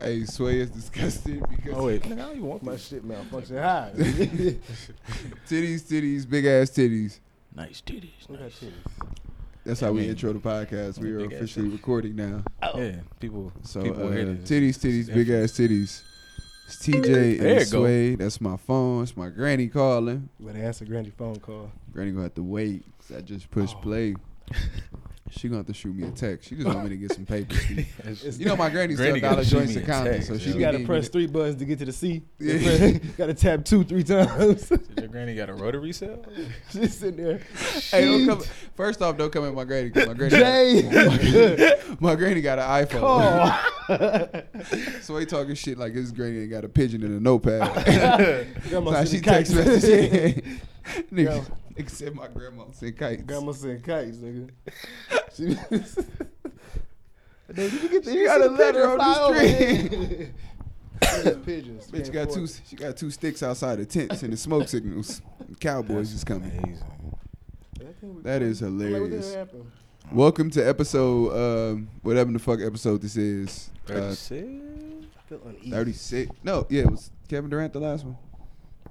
Hey, Sway is disgusted because Oh wait, nigga, I don't even want My my shit malfunction high. titties, titties, big ass titties. nice titties. Look at Nice. titties. That's I how we mean, intro the podcast. We are big ass officially recording now. Yeah, people. So people uh, hear this. titties, titties, big ass titties. It's TJ There and you go. Sway. That's my phone. It's my granny calling. You better answer Granny phone call. Granny gonna have to wait. I just pushed Oh. play. She gonna have to shoot me a text. She just want me to get some papers. You know my granny Granny sell gotta dollar joints and a condoms, text, so yeah. she gotta press it. three buttons to get to the C. Yeah. gotta tap two, three times. Your granny got a rotary cell? She's sitting there. Hey, don't come, first off, don't come at my granny. My granny, Jay, my granny got an iPhone. call. So he talking shit like his granny ain't got a pigeon in a notepad. Grandma Nah, sending she text kites. message. nigga, Grandma- nigga said my grandma sent kites. Grandma sending kites, nigga. She, Dude, you get the, She you got see a letter on the street. here. Pigeons. Bitch got two. She got two sticks outside the tents and the smoke signals. Cowboys is coming. Amazing. That is Like, what the hilarious. Welcome to episode, um, whatever the fuck episode this is. Uh, 36? I feel uneasy. 36. No, yeah, it was Kevin Durant the last one.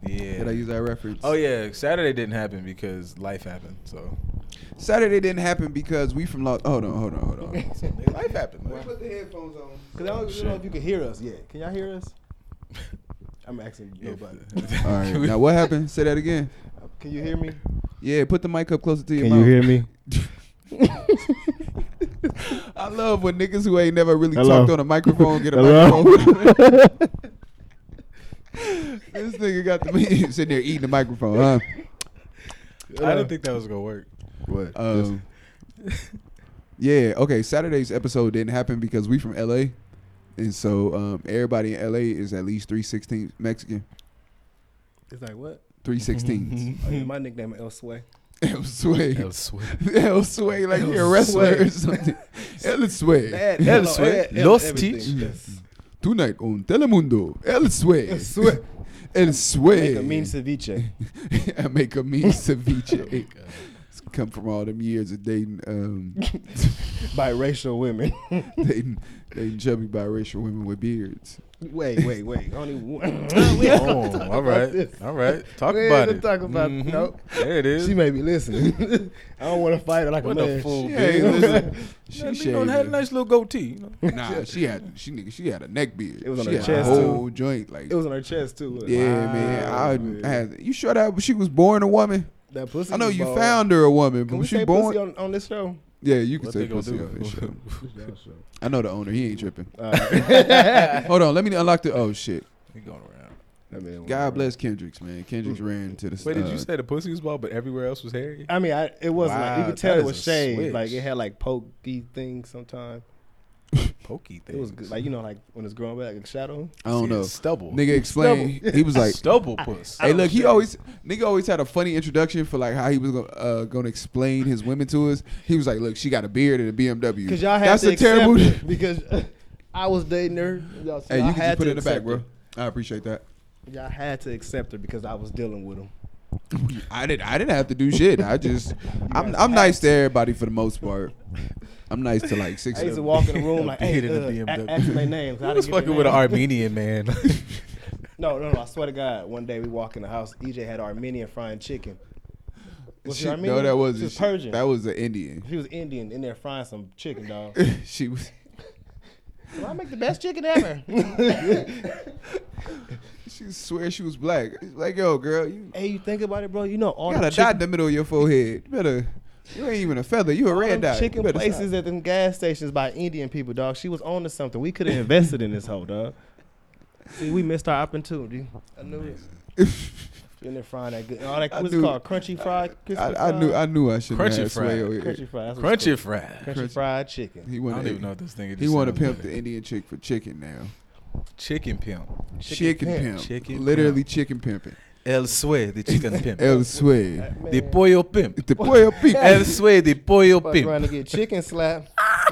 Yeah. Did I use that reference? Oh yeah, Saturday didn't happen because life happened. So Saturday didn't happen because we from Los. Hold on, hold on, hold on. Life happened. Man. We put the headphones on. Cause I don't Shit. know if you can hear us yet. Can y'all hear us? I'm asking nobody. All right. Now what happened? Say that again. Can you hear me? Yeah, put the mic up closer to your Can mouth. you hear me? I love when niggas who ain't never really Hello? talked on a microphone get a Hello? microphone. This nigga got the me sitting there eating the microphone, huh? I didn't think that was gonna work. What? Um, yeah, okay. Saturday's episode didn't happen because we from LA, and so um, everybody in LA is at least three sixteen Mexican. it's like what? Three sixteens. Oh, yeah, my nickname is El Sway. El Sway. That was sweet. El Sway, like you're a wrestler or something. El Sway. Add- El add- Sway. add- add Los. Teach. Yes. Tonight on Telemundo. El Sway. El Sway. El Sway. Make a mean ceviche. I make a mean ceviche. It's come from all them years of dating, um, Biracial women. dating, dating chubby biracial women with beards. wait, wait, wait. Only one. Oh, all right, all right. Talk We about gonna it. talk about- Mhm. nope. There it is. She may be listening. I don't want to fight her like What a the man. fool, She bitch. ain't listen. She That nigga shaved had a nice little goatee. You know? Nah, she had she nigga she had a neck beard. It was on she her had chest, a too. joint like It was on her chest too. Look. yeah Wow, man. I, man. I had you sure that she was born a woman? That pussy. I know you bald. found her a woman, Can but we was say she born? pussy on, on this show? yeah, you can What say they gonna pussy do? on this show. I know the owner. He ain't tripping. All right. Hold on, let me unlock the. Oh shit! He going around. I mean, God bless Kendricks, man. Kendricks ran to the. Wait, did you uh, say the pussy was bald, but everywhere else was hairy? I mean, I, it wasn't. like, you could tell that it was is a shaved. switch. Like it had like pokey things sometimes. Pokey thing. It was good. like you know, like when it's growing back, like a shadow. I don't know. Stubble. Nigga explained. He was like, stubble puss. Hey, look, he always nigga always had a funny introduction for like how he was gonna, uh, gonna explain his women to us. He was like, "Look, she got a beard and a BMW." Because y'all had That's to a terrible. accept it because uh, I was dating her. Y'all, so Hey, y'all you can had just put to it in the back, accept bro. her. I appreciate that. Y'all had to accept her because I was dealing with him. I didn't. I didn't have to do shit. I just. I'm. I'm nice to everybody for the most part. I'm nice to like six. I used to of them. walk in the room like, hey, beard the uh, BMW. a- ask them their names. I was fucking with an Armenian man. No, no, no. I swear to God, one day we walk in the house. EJ had Armenian frying chicken. Was she She- Armenian? no, that wasn't. was she- Persian. That was an Indian. She was Indian in there frying some chicken, dog. she was. I make the best chicken ever. She swear she was black. Like, yo, girl, you, hey, you think about it, bro? You know all you got the a dot in chicken, the middle of your forehead. You better. You ain't even a feather. You a all red them dot. You chicken better places at them gas stations by Indian people, dog. She was on to something. We could have invested in this hoe, dog. See, we missed our opportunity. I knew it. In there frying that good. All that I what's knew- it called? Crunchy fried. crispy I, I knew. I knew I should have Crunchy had Sway fried. over. Crunchy fried. that's what it's Crunchy called. fried. Crunchy Crunchy- fried chicken. He I don't even know what this thing. Is. he want to pimp the Indian chick for chicken now. chicken pimp. Chicken, pimp. pimp. Chicken Literally pimp. chicken pimping. El Sway, the chicken pimp. El Sway. the pollo pimp. The pollo people. El Sway, the pollo Fuck pimp. around to get chicken slapped.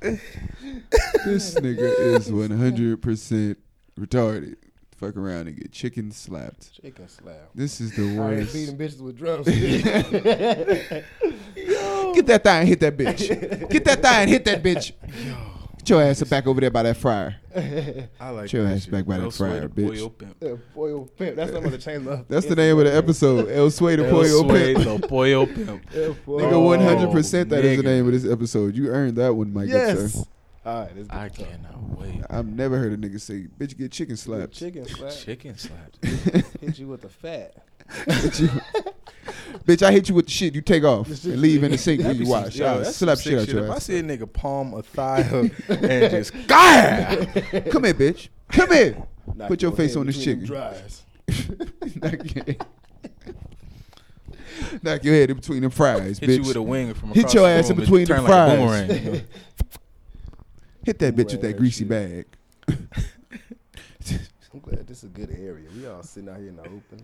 this nigga is 100% retarded. Fuck around and get chicken slapped. Chicken slap. This is the I ain't worst. feeding bitches with drumsticks. Get that thigh and hit that bitch. Get that thigh and hit that bitch. Yo, get your ass back over there by that fryer. I like Get your that ass shit. back by that El Sway, fryer, the bitch. Pollo Pimp. Uh, Pollo Pimp. That's I'm gonna change my. That's the name of the episode. El Sway the El Pollo Sway, Pimp. the Pollo Pimp. Nigga, one hundred percent that is the name of this episode. You earned that one, my good Yes. Sir. All right. Let's get I to talk. cannot wait. I've never heard a nigga say, "Bitch, get chicken slaps." Chicken slapped. Chicken slapped. Hit you with the fat. Hit you- Bitch, I hit you with the shit you take off and leave in the sink when That'd you be wash. yo, I'll slap shit out your If I see a nigga palm a thigh hook and just God, Come here, bitch. Come here. Knock Put your face head on this between them chicken. Dries. Knock your head. Knock your head in between them fries, hit bitch. you with a wing from Hit across your the ass in room, it between the turn like a fries. boomerang. Hit that bitch with that greasy bag. I'm glad this is a good area. We all sitting out here in the open.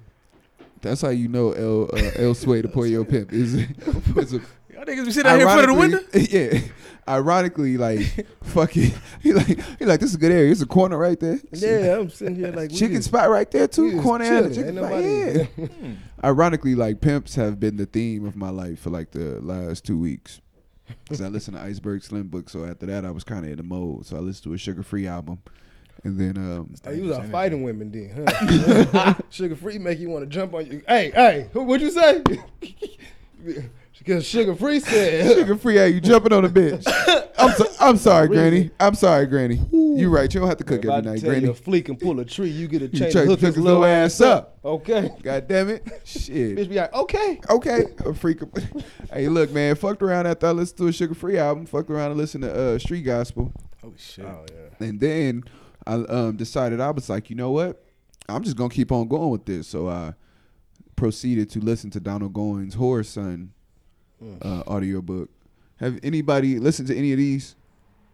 That's how you know El uh, El Sway the Pollo Pimp is. is a, Y'all niggas be sitting out here in front of the window. Yeah. Ironically, like fucking, he like he like this is a good area. There's a corner right there. Yeah, I'm sitting here like chicken spot right there too. Corner and the chicken spot. Yeah. Ironically, like pimps have been the theme of my life for like the last two weeks. Cause I listened to Iceberg Slim Book, so after that I was kind of in the mode. So I listened to a Suga Free album, and then um, Oh, you was out fighting women then, huh? Suga Free make you want to jump on you. Hey, hey, what'd you say? Because Suga Free said. Suga Free, hey, you jumping on a bitch? I'm so, I'm sorry, Granny. I'm sorry, Granny. You're right. You don't have to cook If I every night, tell you a Granny. flea can pull a tree, you get a You chain try to to hook hook his his little little ass ass up. Okay. God damn it, shit. Bitch be like, okay. Okay, a freak. hey, look, man, fucked around after I listened to a Suga Free album. Fucked around and listened to uh, Street Gospel, Holy shit. Oh yeah. and then I um, decided I was like, you know what? I'm just gonna keep on going with this. So I proceeded to listen to Donald Goines' Horror Son Mm. uh, audiobook. Have anybody listened to any of these?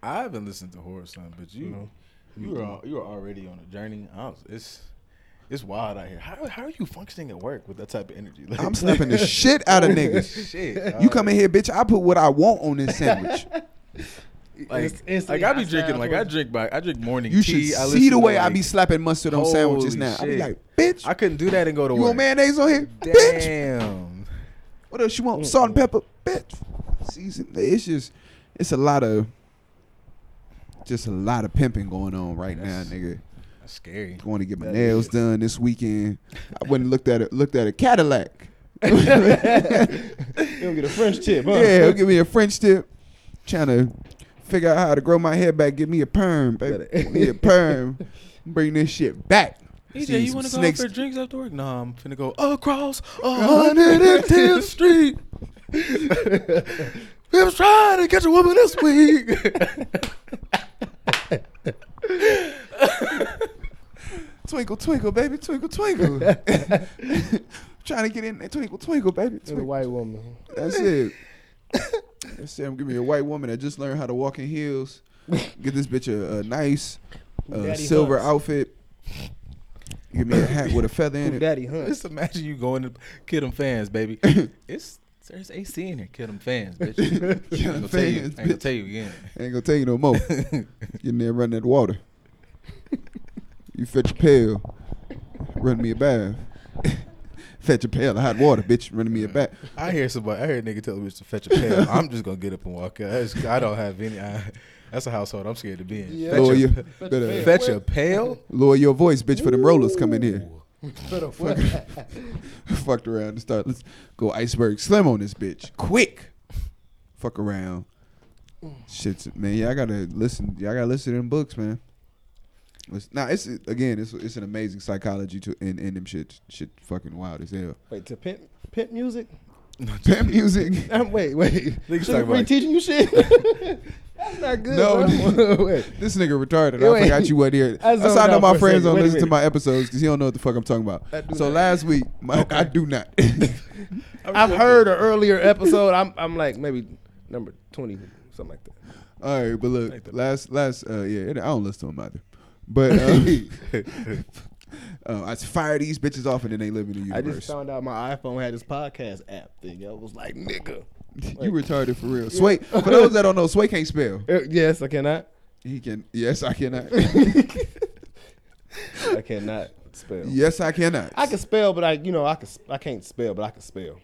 I haven't listened to Whoreson, but you No. you were al- you were already on a journey. I was, it's it's wild out here. How how are you functioning at work with that type of energy? Like, I'm slapping the shit out of niggas. shit. You come in here, bitch. I put what I want on this sandwich. like, It's- it's like I be drinking like I drink by I drink morning You tea. should see listen the to, way I be slapping mustard on sandwiches Holy now. I be like, bitch, I couldn't do that and go to you work. You want mayonnaise on here, bitch? Damn. What else you want? Salt and pepper, bitch. Season. It's just, it's a lot of, just a lot of pimping going on right now, nigga. That's scary. Going to get my That nails is. done this weekend. I went and looked at it. Looked at a Cadillac. You don't get a French tip, huh? Yeah, he'll give me a French tip. Trying to figure out how to grow my hair back. Give me a perm, baby. Give me a perm. Bring this shit back. EJ, See you want to go out snakes- for drinks after work? Nah, I'm finna go across 110th Street. We was trying to catch a woman this week. Twinkle, twinkle, baby, twinkle, twinkle. Trying to get in there, twinkle, twinkle, baby. With a Twinkle. white woman. That's it. That's it. I'm giving me a white woman that just learned how to walk in heels. Get this bitch a, a nice uh, silver Hunts. outfit. Give me a hat with a feather in Who it. Daddy Hunt. Just imagine you going to Kid 'em fans, baby. It's there's AC in here, Kill them fans, bitch. Kid 'em I ain't gonna tell you, I fans, ain't gonna tell you again. I ain't gonna tell you no more. Get in there, run that water. You fetch a pail, run me a bath. fetch a pail of hot water, bitch. Run me a bath. I hear somebody. I hear a nigga tell a bitch to fetch a pail. I'm just gonna get up and walk out. That's- I don't have any. I, that's a household I'm scared to be in. Yeah. Fetch, Lower a, your, pail. better fetch a pail. lower your voice, bitch, for them rollers coming here. Better what? Fucked around and start. Let's go iceberg slim on this bitch. Quick. Fuck around. Shit's man. Yeah, I gotta listen. Yeah, I gotta listen to them books, man. Now it's again, it's it's an amazing psychology to in in them shit. Shit, fucking wild as hell. Wait, to pimp, pimp music? Pimp music. Um, wait, wait. Niggas talking about- teaching you shit? That's not good. No, bro. wait. This nigga retarded. I wait. forgot you wasn't here. I That's how I know out my a friends second. don't Wait a listen to minute. my episodes because he don't know what the fuck I'm talking about. I do So not. last week, my, I do not. I've heard an earlier episode. I'm, I'm like maybe number twenty, something like that. All right, but look, last last uh yeah, I don't listen to them either. But um, uh, I fire these bitches off and then they live in the universe. I just found out my iPhone had this podcast app thing. I was like, nigga. you retarded for real. Sway. For those that don't know, Sway can't spell. Uh, yes, I cannot. He can. Yes, I cannot. I cannot spell. yes, I cannot. I can spell, but I, you know, I can. I can't spell, but I can spell.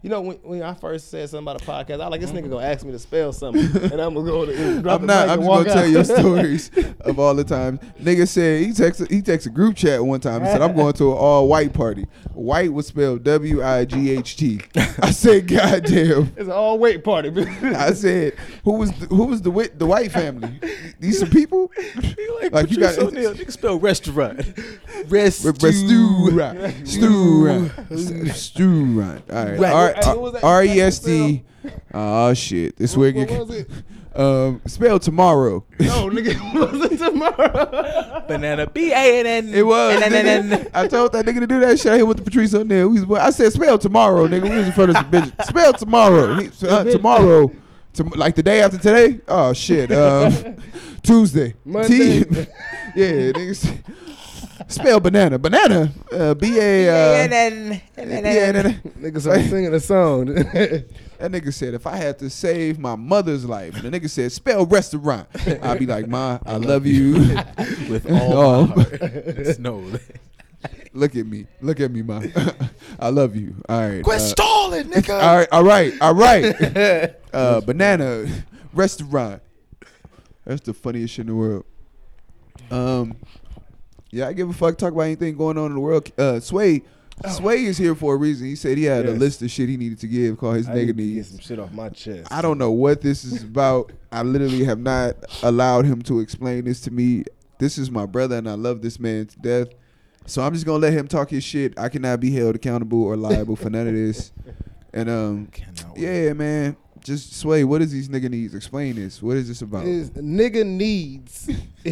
You know, when, when I first said something about a podcast, I like this nigga gonna ask me to spell something, and I'm gonna go to drop I'm not. I'm just gonna tell out. your stories of all the times. Nigga said he texted he texted a group chat one time. He said I'm going to an all white party. White was spelled W I G H T. I said, God damn. It's an all white party. I said, who was the, who was the whi- the white family? These some people. like, Like, you got- O'Neal. Nigga spell restaurant. Rest Restaurant. Restaurant. Restaurant. All right. Right. R- Hey, what was that? R E S T. Oh shit. This where What you was it? um spell tomorrow. No, nigga, it wasn't tomorrow. Banana. B A N N. It was. Nigga. I told that nigga to do that shit. I hit with the Patrice O'Neal. We was- I said spell tomorrow, nigga. We was in front of some bitches. Spell tomorrow. He, uh, tomorrow. Tom- like the day after today? Oh shit. Um, Tuesday. Monday. T- yeah, niggas. Spell banana. Banana. Uh, B A. Uh, N N Niggas started singing a song. that nigga said if I had to save my mother's life, the nigga said spell restaurant. I'd be like, Ma, I love you. With all my heart. no. Look at me. Look at me, Ma. I love you. All right. Quit uh, stalling, nigga. All right, all right, all right. Uh, banana restaurant. That's the funniest shit in the world. Um, yeah, I give a fuck. Talk about anything going on in the world. Uh, Sway, Sway is here for a reason. He said he had a list of shit he needed to give called his I nigga need to get needs. some shit off my chest. I don't know what this is about. I literally have not allowed him to explain this to me. This is my brother, and I love this man to death. So I'm just gonna let him talk his shit. I cannot be held accountable or liable for none of this. And um, yeah, man. Just sway. What is these nigga needs? Explain this. What is this about? Is nigga needs.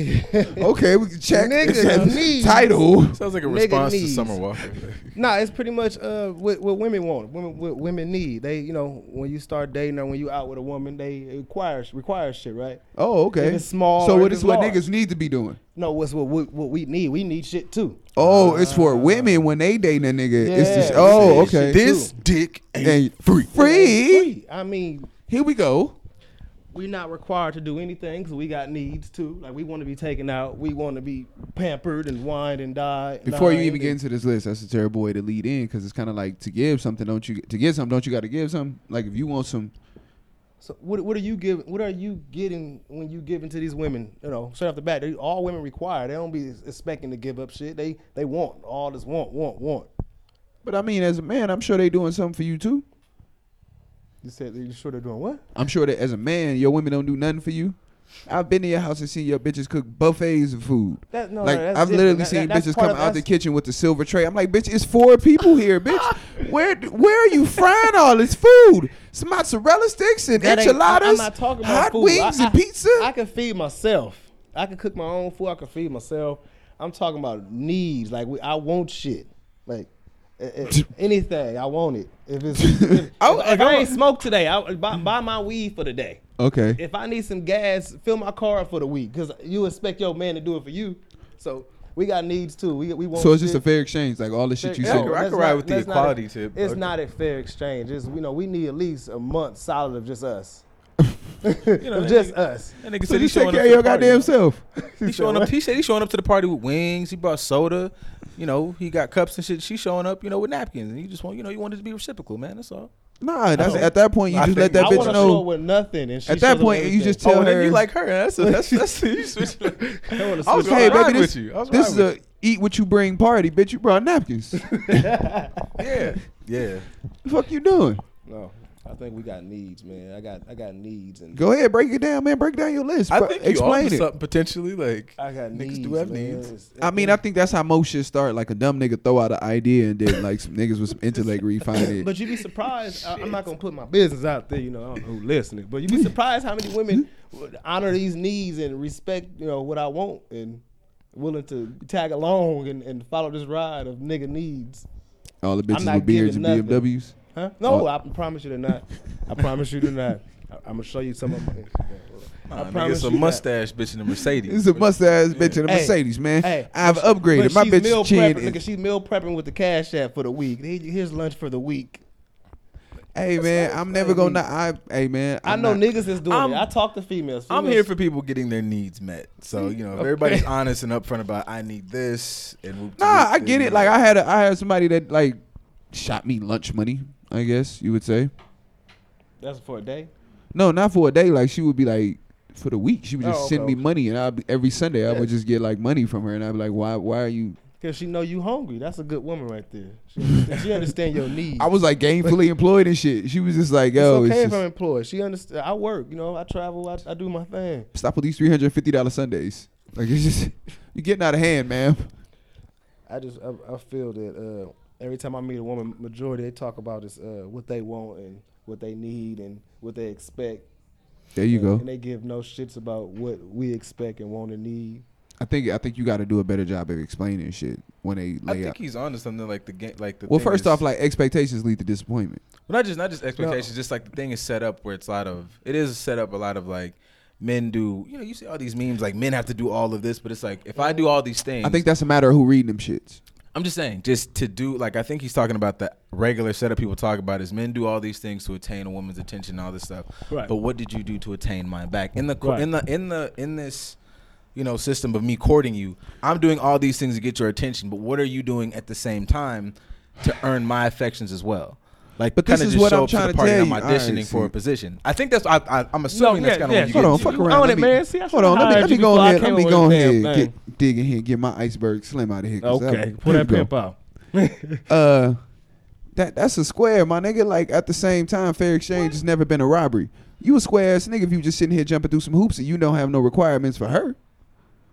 Okay, we can check. Nigga It needs- title. Sounds like a Nigga response to needs. Summer Walker. Nah, it's pretty much uh what, what women want. Women what women need. They you know when you start dating or when you out with a woman, they it requires requires shit, right? Oh, okay. If it's small So or what it's what large. niggas need to be doing? No, what's what we, what we need? We need shit too. Oh, it's for women when they dating a nigga. it's Yeah, just, oh, okay. shit This dick ain't Ain't free. Free. Free. I mean, Here we go. We not required to do anything because we got needs too. Like we want to be taken out. We want to be pampered and wined and died. Before you even get into this list, that's a terrible way to lead in because it's kind of like to give something, don't you? To give something, don't you got to give something? Like if you want some, So what what are you giving? What are you getting when you giving to these women? You know, straight off the bat, they, all women require. They don't be expecting to give up shit. They they want all this want want want. but I mean, as a man, I'm sure they doing something for you too. You said you sure they're doing what? I'm sure that as a man, your women don't do nothing for you. I've been to your house and seen your bitches cook buffets of food. That, no, like no, that's I've literally That- seen that- bitches come of- out the kitchen with the silver tray. I'm like, bitch, it's four people here, bitch. Where where are you frying all this food? Some mozzarella sticks and enchiladas, I'm not talking about hot food. wings I- and pizza. I can feed myself. I can cook my own food. I can feed myself. I'm talking about needs. Like we, I want shit. Like anything, I want it. If it's if, Oh, if, if I'm I a- ain't smoke today, I buy, buy my weed for the day. okay. If I need some gas, fill my car up for the week because you expect your man to do it for you. So we got needs too. We we want. So it's just a fair exchange, like all the shit you No, said. I could that's ride not- with the equality a- tip. It's Okay. not a fair exchange. It's you know we need at least a month solid of just us. You know, just nigga- us. That nigga So said you he's take showing care up of to your the party. goddamn self. He showing up. He said he's showing up to the party with wings. He brought soda. You know, he got cups and shit. She's showing up, you know, with napkins. And you just want, you know, you want it to be reciprocal, man. That's all. Nah, that's at that point you I just let that I bitch want show know. with nothing, and she At that point, you just tell oh, and her- you like her. That's that's that's. You switch. I wanna I was switch Okay, baby, with this, you. I this is a eat what you bring party, bitch. You brought napkins. yeah, yeah. the fuck you doing? No, I think we got needs, man. I got I got needs, and Go ahead, break it down, man. Break down your list. I bro. think you explain it. something potentially like I got niggas needs. do have man. needs. It's- I mean, I think that's how most shit start. Like a dumb nigga throw out an idea and then like some niggas with some intellect refine it. But you'd be surprised. I, I'm not gonna put my business out there. You know, I don't know who listening, but you'd be surprised how many women would honor these needs and respect, you know, what I want and willing to tag along and, and follow this ride of nigga needs. All the I'm bitches not with beards and giving nothing. BMWs. Huh? No, Oh. I promise you they're not. I promise you they're not. I, I'm gonna show you some of my. Nah, I nigga, promise it's a you that. mustache bitch in a Mercedes. It's a mustache bitch in a Hey, Mercedes, man. Hey, I've upgraded. My she's meal bitch chin. prepping, is- nigga, she's meal prepping with the cash app for the week. Here's lunch for the week. Hey man, I'm never Hey, gonna. I hey man, i I'm know not- niggas that's doing I'm- it. I talk to females. I'm here for people getting their needs met. So you know, if everybody's honest and upfront about I need this and whoop Nah, I get it. Like I had a, I had somebody that like shot me lunch money. I guess you would say. That's for a day. No, not for a day. Like she would be like for the week. She would just Oh, send okay. me money, and I be every Sunday I would just get like money from her, and I'd be like, why? Why are you? Cause she know you hungry. That's a good woman right there. She understand, she understand your needs. I was like gainfully employed and shit. She was just like, yo, it's okay it's if I'm just, employed. She understand. I work. You know, I travel. I, I do my thing. stop with these three hundred fifty dollar Sundays. Like it's just you're getting out of hand, man. I just I, I feel that uh, every time I meet a woman, majority they talk about is uh, what they want and what they need and what they expect. There you and, go. And they give no shits about what we expect and want and need. I think I think you got to do a better job of explaining shit when they I think out. he's on to something like the game. Like the Well, thing first is- off, like expectations lead to disappointment. Well, not just not just expectations, just like the thing is set up where it's a lot of it is set up a lot of like men do. You know, you see all these memes like men have to do all of this, but it's like if I do all these things, I think that's a matter of who reading them shits. I'm just saying, just to do like I think he's talking about the regular setup people talk about is men do all these things to attain a woman's attention, and all this stuff. Right. But what did you do to attain mine back in the Right. in the in the in this you know system of me courting you? I'm doing all these things to get your attention, but what are you doing at the same time to earn my affections as well? Like, But this is just what show I'm up to trying the to party tell and you. I'm All right, auditioning for a position. I think that's I, I, I'm assuming yeah, that's kind of yeah, what you sure. Hold on, get fuck to. around. I own let it, me, man. See, hold on, let me, let me go before I ahead. Let me go this ahead, get dig in here, get my iceberg slim out of here. Okay, that- pull that pimp out. Uh, that that's a square, my nigga. Like at the same time, fair exchange has never been a robbery. You a square ass nigga if you just sitting here jumping through some hoops and you don't have no requirements for her.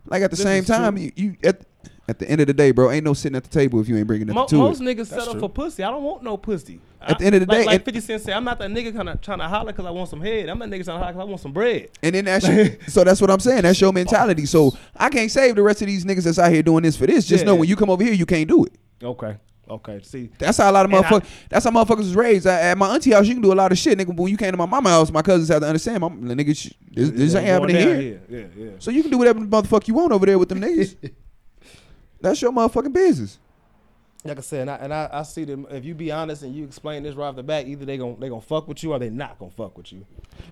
Like at the This same is true. time, you, you at at the end of the day, bro, ain't no sitting at the table if you ain't bringing Mo- nothing to most it. niggas That's settle true. for pussy. I don't want no pussy. At the end of the like, day, like 50 Cent said, I'm not that nigga kind of trying to holler because I want some head. I'm that nigga trying to holler because I want some bread. And then that's so that's what I'm saying. That's your mentality. So I can't save the rest of these niggas that's out here doing this for this. Just Yeah. know when you come over here, you can't do it. Okay, okay. See, That's how a lot of And I- motherfuckers. That's how motherfuckers was raised. At, at my auntie house, you can do a lot of shit, nigga. But when you came to my mama house, my cousins had to understand, my nigga, this, this Yeah, ain't happening going here. down Yeah, yeah. So you can do whatever the motherfucker you want over there with them niggas. That's your motherfucking business. Like I said, and I, and I, I see them. If you be honest and you explain this right off the bat, either they gon' they gonna fuck with you or they not gonna fuck with you.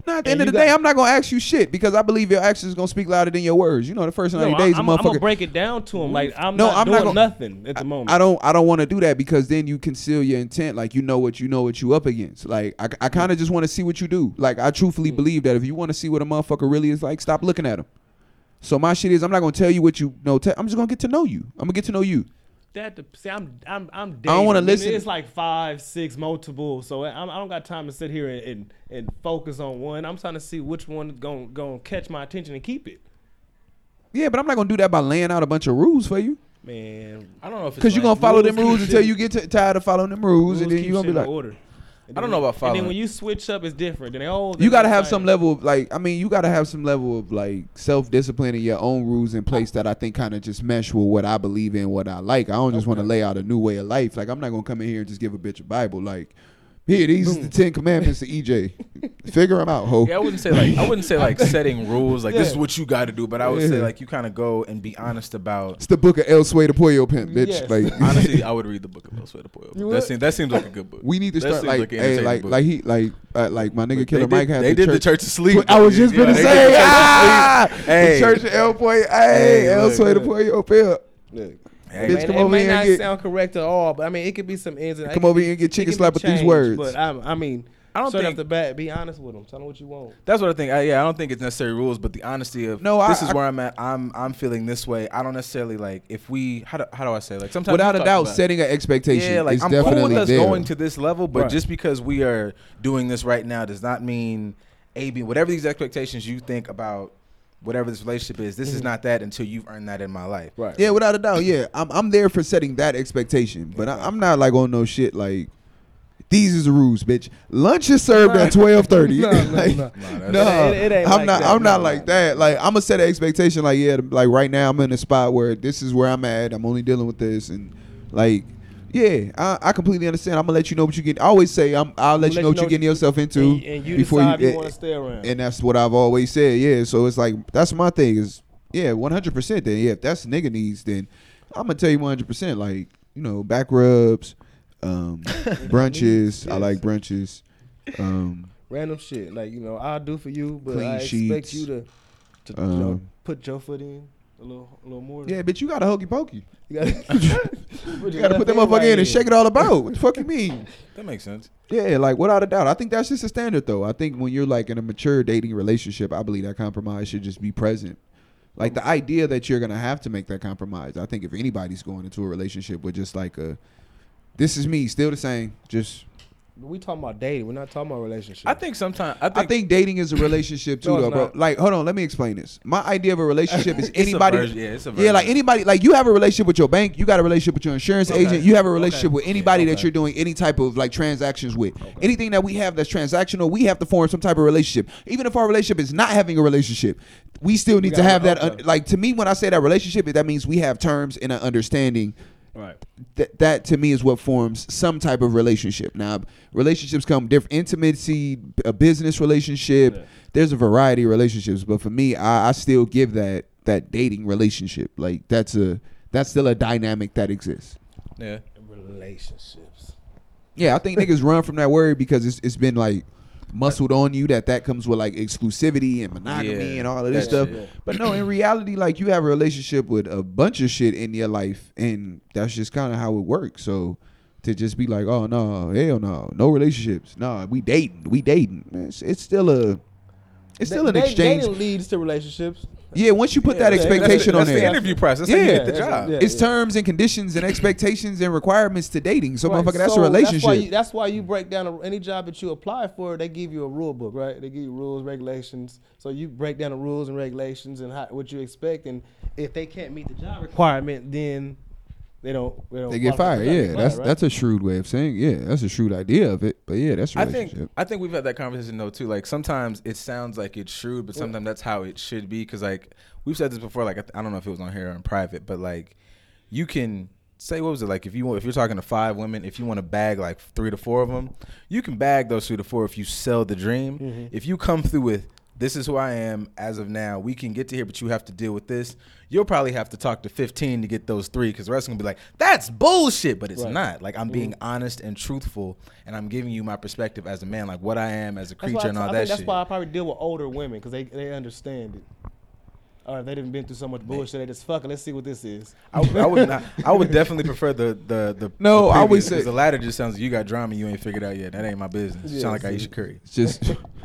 Now at the And end of the day, I'm not gonna ask you shit because I believe your actions are gonna speak louder than your words. You know, the first 90 No, days, I, a am gonna break it down to them. Mm-hmm. Like I'm No, not I'm not doing gonna- nothing at the moment. I don't I don't want to do that because then you conceal your intent like you know what you know what you up against. Like I, I kind of just want to see what you do. Like I truthfully mm. believe that if you want to see what a motherfucker really is like, stop looking at him. So my shit is I'm not gonna tell you what you know. Te- I'm just gonna get to know you. I'm gonna get to know you. that the, see, I'm I'm I'm. I don't wanna dating. listen. It's like five, six, multiple. So I'm, I don't got time to sit here and, and and focus on one. I'm trying to see which one gonna gonna catch my attention and keep it. Yeah, but I'm not gonna do that by laying out a bunch of rules for you. Man, I don't know if it's Because you're gonna follow rules them rules until shit- you get t- tired of following them rules, and then you're gonna be like, order. And I don't know about And then when you switch up, it's different. Then they all you gotta have some level of like I mean you gotta have some level of like self discipline and your own rules in place that I think kind of just mesh with what I believe in, what I like. I don't just want to lay out a new way of life. Like I'm not gonna come in here and just give a bitch a Bible. Like here, these is the Ten Commandments to EJ. Figure them out, ho. Yeah, I wouldn't say like I wouldn't say like setting rules like this is what you got to do, but I would say like you kind of go and be honest about. It's the book of El Sway to Pollo Pimp, bitch. Yes. Like Honestly, I would read the book of El Suedo Pueblo. You That seems that seems like a good book. we need to That start seems like, like an hey, entertaining like book. like he like uh, like my nigga They Killer did- Mike had They the did church. the church of sleep. I was just gonna they say, did the Church of ah, Sleep. Hey. the church of El Pollo, hey, Hey, El look, Sway to look. Pollo Pimp. Look, Hey, Bitch, it come may, it over may here not get- sound correct at all, but I mean it could be some ins and Come it over here and get it chicken could be slapped with these words. But I, I mean, I don't straight think off the bat, be honest with them. Tell them what you want. That's what I think. I, yeah, I don't think it's necessary rules, but the honesty of No, I- this is I- where I'm at. I'm I'm feeling this way. I don't necessarily like if we how do, how do I say like sometimes Without a doubt, setting an expectation yeah, like is I'm cool definitely with us there. going to this level, but Right. just because we are doing this right now does not mean a b whatever these expectations you think about whatever this relationship is. This is mm-hmm. not that until you've earned that in my life. Right. yeah, without a doubt. Yeah, I'm I'm there for setting that expectation, but I, I'm not like on no shit like. These is the rules, bitch. Lunch is served at twelve thirty. No, no, like, no. that's- no, It- it- it ain't I'm like not. that. I'm not like no, that. Like I'm gonna set an expectation. Like yeah, like right now I'm in a spot where this is where I'm at. I'm only dealing with this, and like yeah, I, I completely understand. I'm gonna let you know what you get. I always say I'm. I'll let, you know what you're getting yourself into and, and you before you. you want to stay around. and that's what I've always said. Yeah, so it's like that's my thing is yeah, one hundred percent. Then yeah, if that's nigga needs, then I'm gonna tell you one hundred percent. Like you know, back rubs, um, brunches. I like brunches. Um, Random shit like you know I'll do for you, but I expect you to, to you know, Um, put your foot in a little, a little more. yeah, bitch, you got a hokey pokey. You gotta- You gotta put that motherfucker in and shake it all about. What the fuck you mean? That makes sense. Yeah, like without a doubt. I think that's just a standard though. I think when you're like in a mature dating relationship, I believe that compromise should just be present. Like the idea that you're gonna have to make that compromise. I think if anybody's going into a relationship with just like a this is me, still the same, just We talking about dating. We're not talking about relationship. I think sometimes I think, I think dating is a relationship too, No, though, bro. not. Like, hold on, let me explain this. My idea of a relationship is It's a anybody. version- yeah, it's a yeah, like anybody. Like you have a relationship with your bank, you got a relationship with your insurance Okay. agent, you have a relationship Okay. with anybody that Okay. you're doing any type of like transactions with. Anything that we have that's transactional, we have to form some type of relationship. Even if our relationship is not having a relationship, we still need to gotta- have that. Uh, un- like to me, when I say that relationship, that means we have terms and an understanding right. that that to me is what forms some type of relationship. Now, relationships come different intimacy, a business relationship. Yeah. There's a variety of relationships, but for me, I, I still give that that dating relationship like that's a that's still a dynamic that exists. yeah. Relationships. Yeah, I think niggas run from that word because it's it's been like muscled on you that that comes with like exclusivity and monogamy Yeah, and all of this that stuff. shit. But no, in reality, like you have a relationship with a bunch of shit in your life, and that's just kind of how it works. So to just be like, oh no, hell no, no relationships, no, we dating, we dating. It's, it's still a, it's still an Da- exchange. Dating leads to relationships. Yeah, once you put that Yeah, expectation that's on the interview process. That's how you Yeah, get the job. yeah. it's terms and conditions and expectations and requirements to dating. So, Right, motherfucker, that's so a relationship. That's why, you, that's why you break down a, any job that you apply for. They give you a rule book, right? They give you rules, regulations. So you break down the rules and regulations and how, what you expect. And if they can't meet the job requirement, then they don't. They, don't they get fired. for the job. Yeah, They get that's fired, right? that's a shrewd way of saying. Yeah, that's a shrewd idea of it. But yeah, that's a I relationship. think I think we've had that conversation though too. Like sometimes it sounds like it's shrewd, but sometimes that's how it should be. Because like we've said this before. Like I, th- I don't know if it was on here or in private, but like you can say what was it like if you want if you're talking to five women, if you want to bag like three to four of them, you can bag those three to four if you sell the dream. Mm-hmm. If you come through with this is who I am as of now. We can get to here, but you have to deal with this. You'll probably have to talk to 15 to get those three because the rest are gonna be like, that's bullshit, but it's Right. not. Like I'm being mm-hmm. honest and truthful, and I'm giving you my perspective as a man, like what I am as a creature and all I that think that's shit. why I probably deal with older women because they, they understand it. All right, they didn't been through so much bullshit. They just fuck it. Let's see what this is. I, would- I would not, I would definitely prefer the the the No, the I would previous, say- the latter just sounds like you got drama you ain't figured out yet. That ain't my business. You Yeah, sound like see. Ayesha Curry. It's just I'm-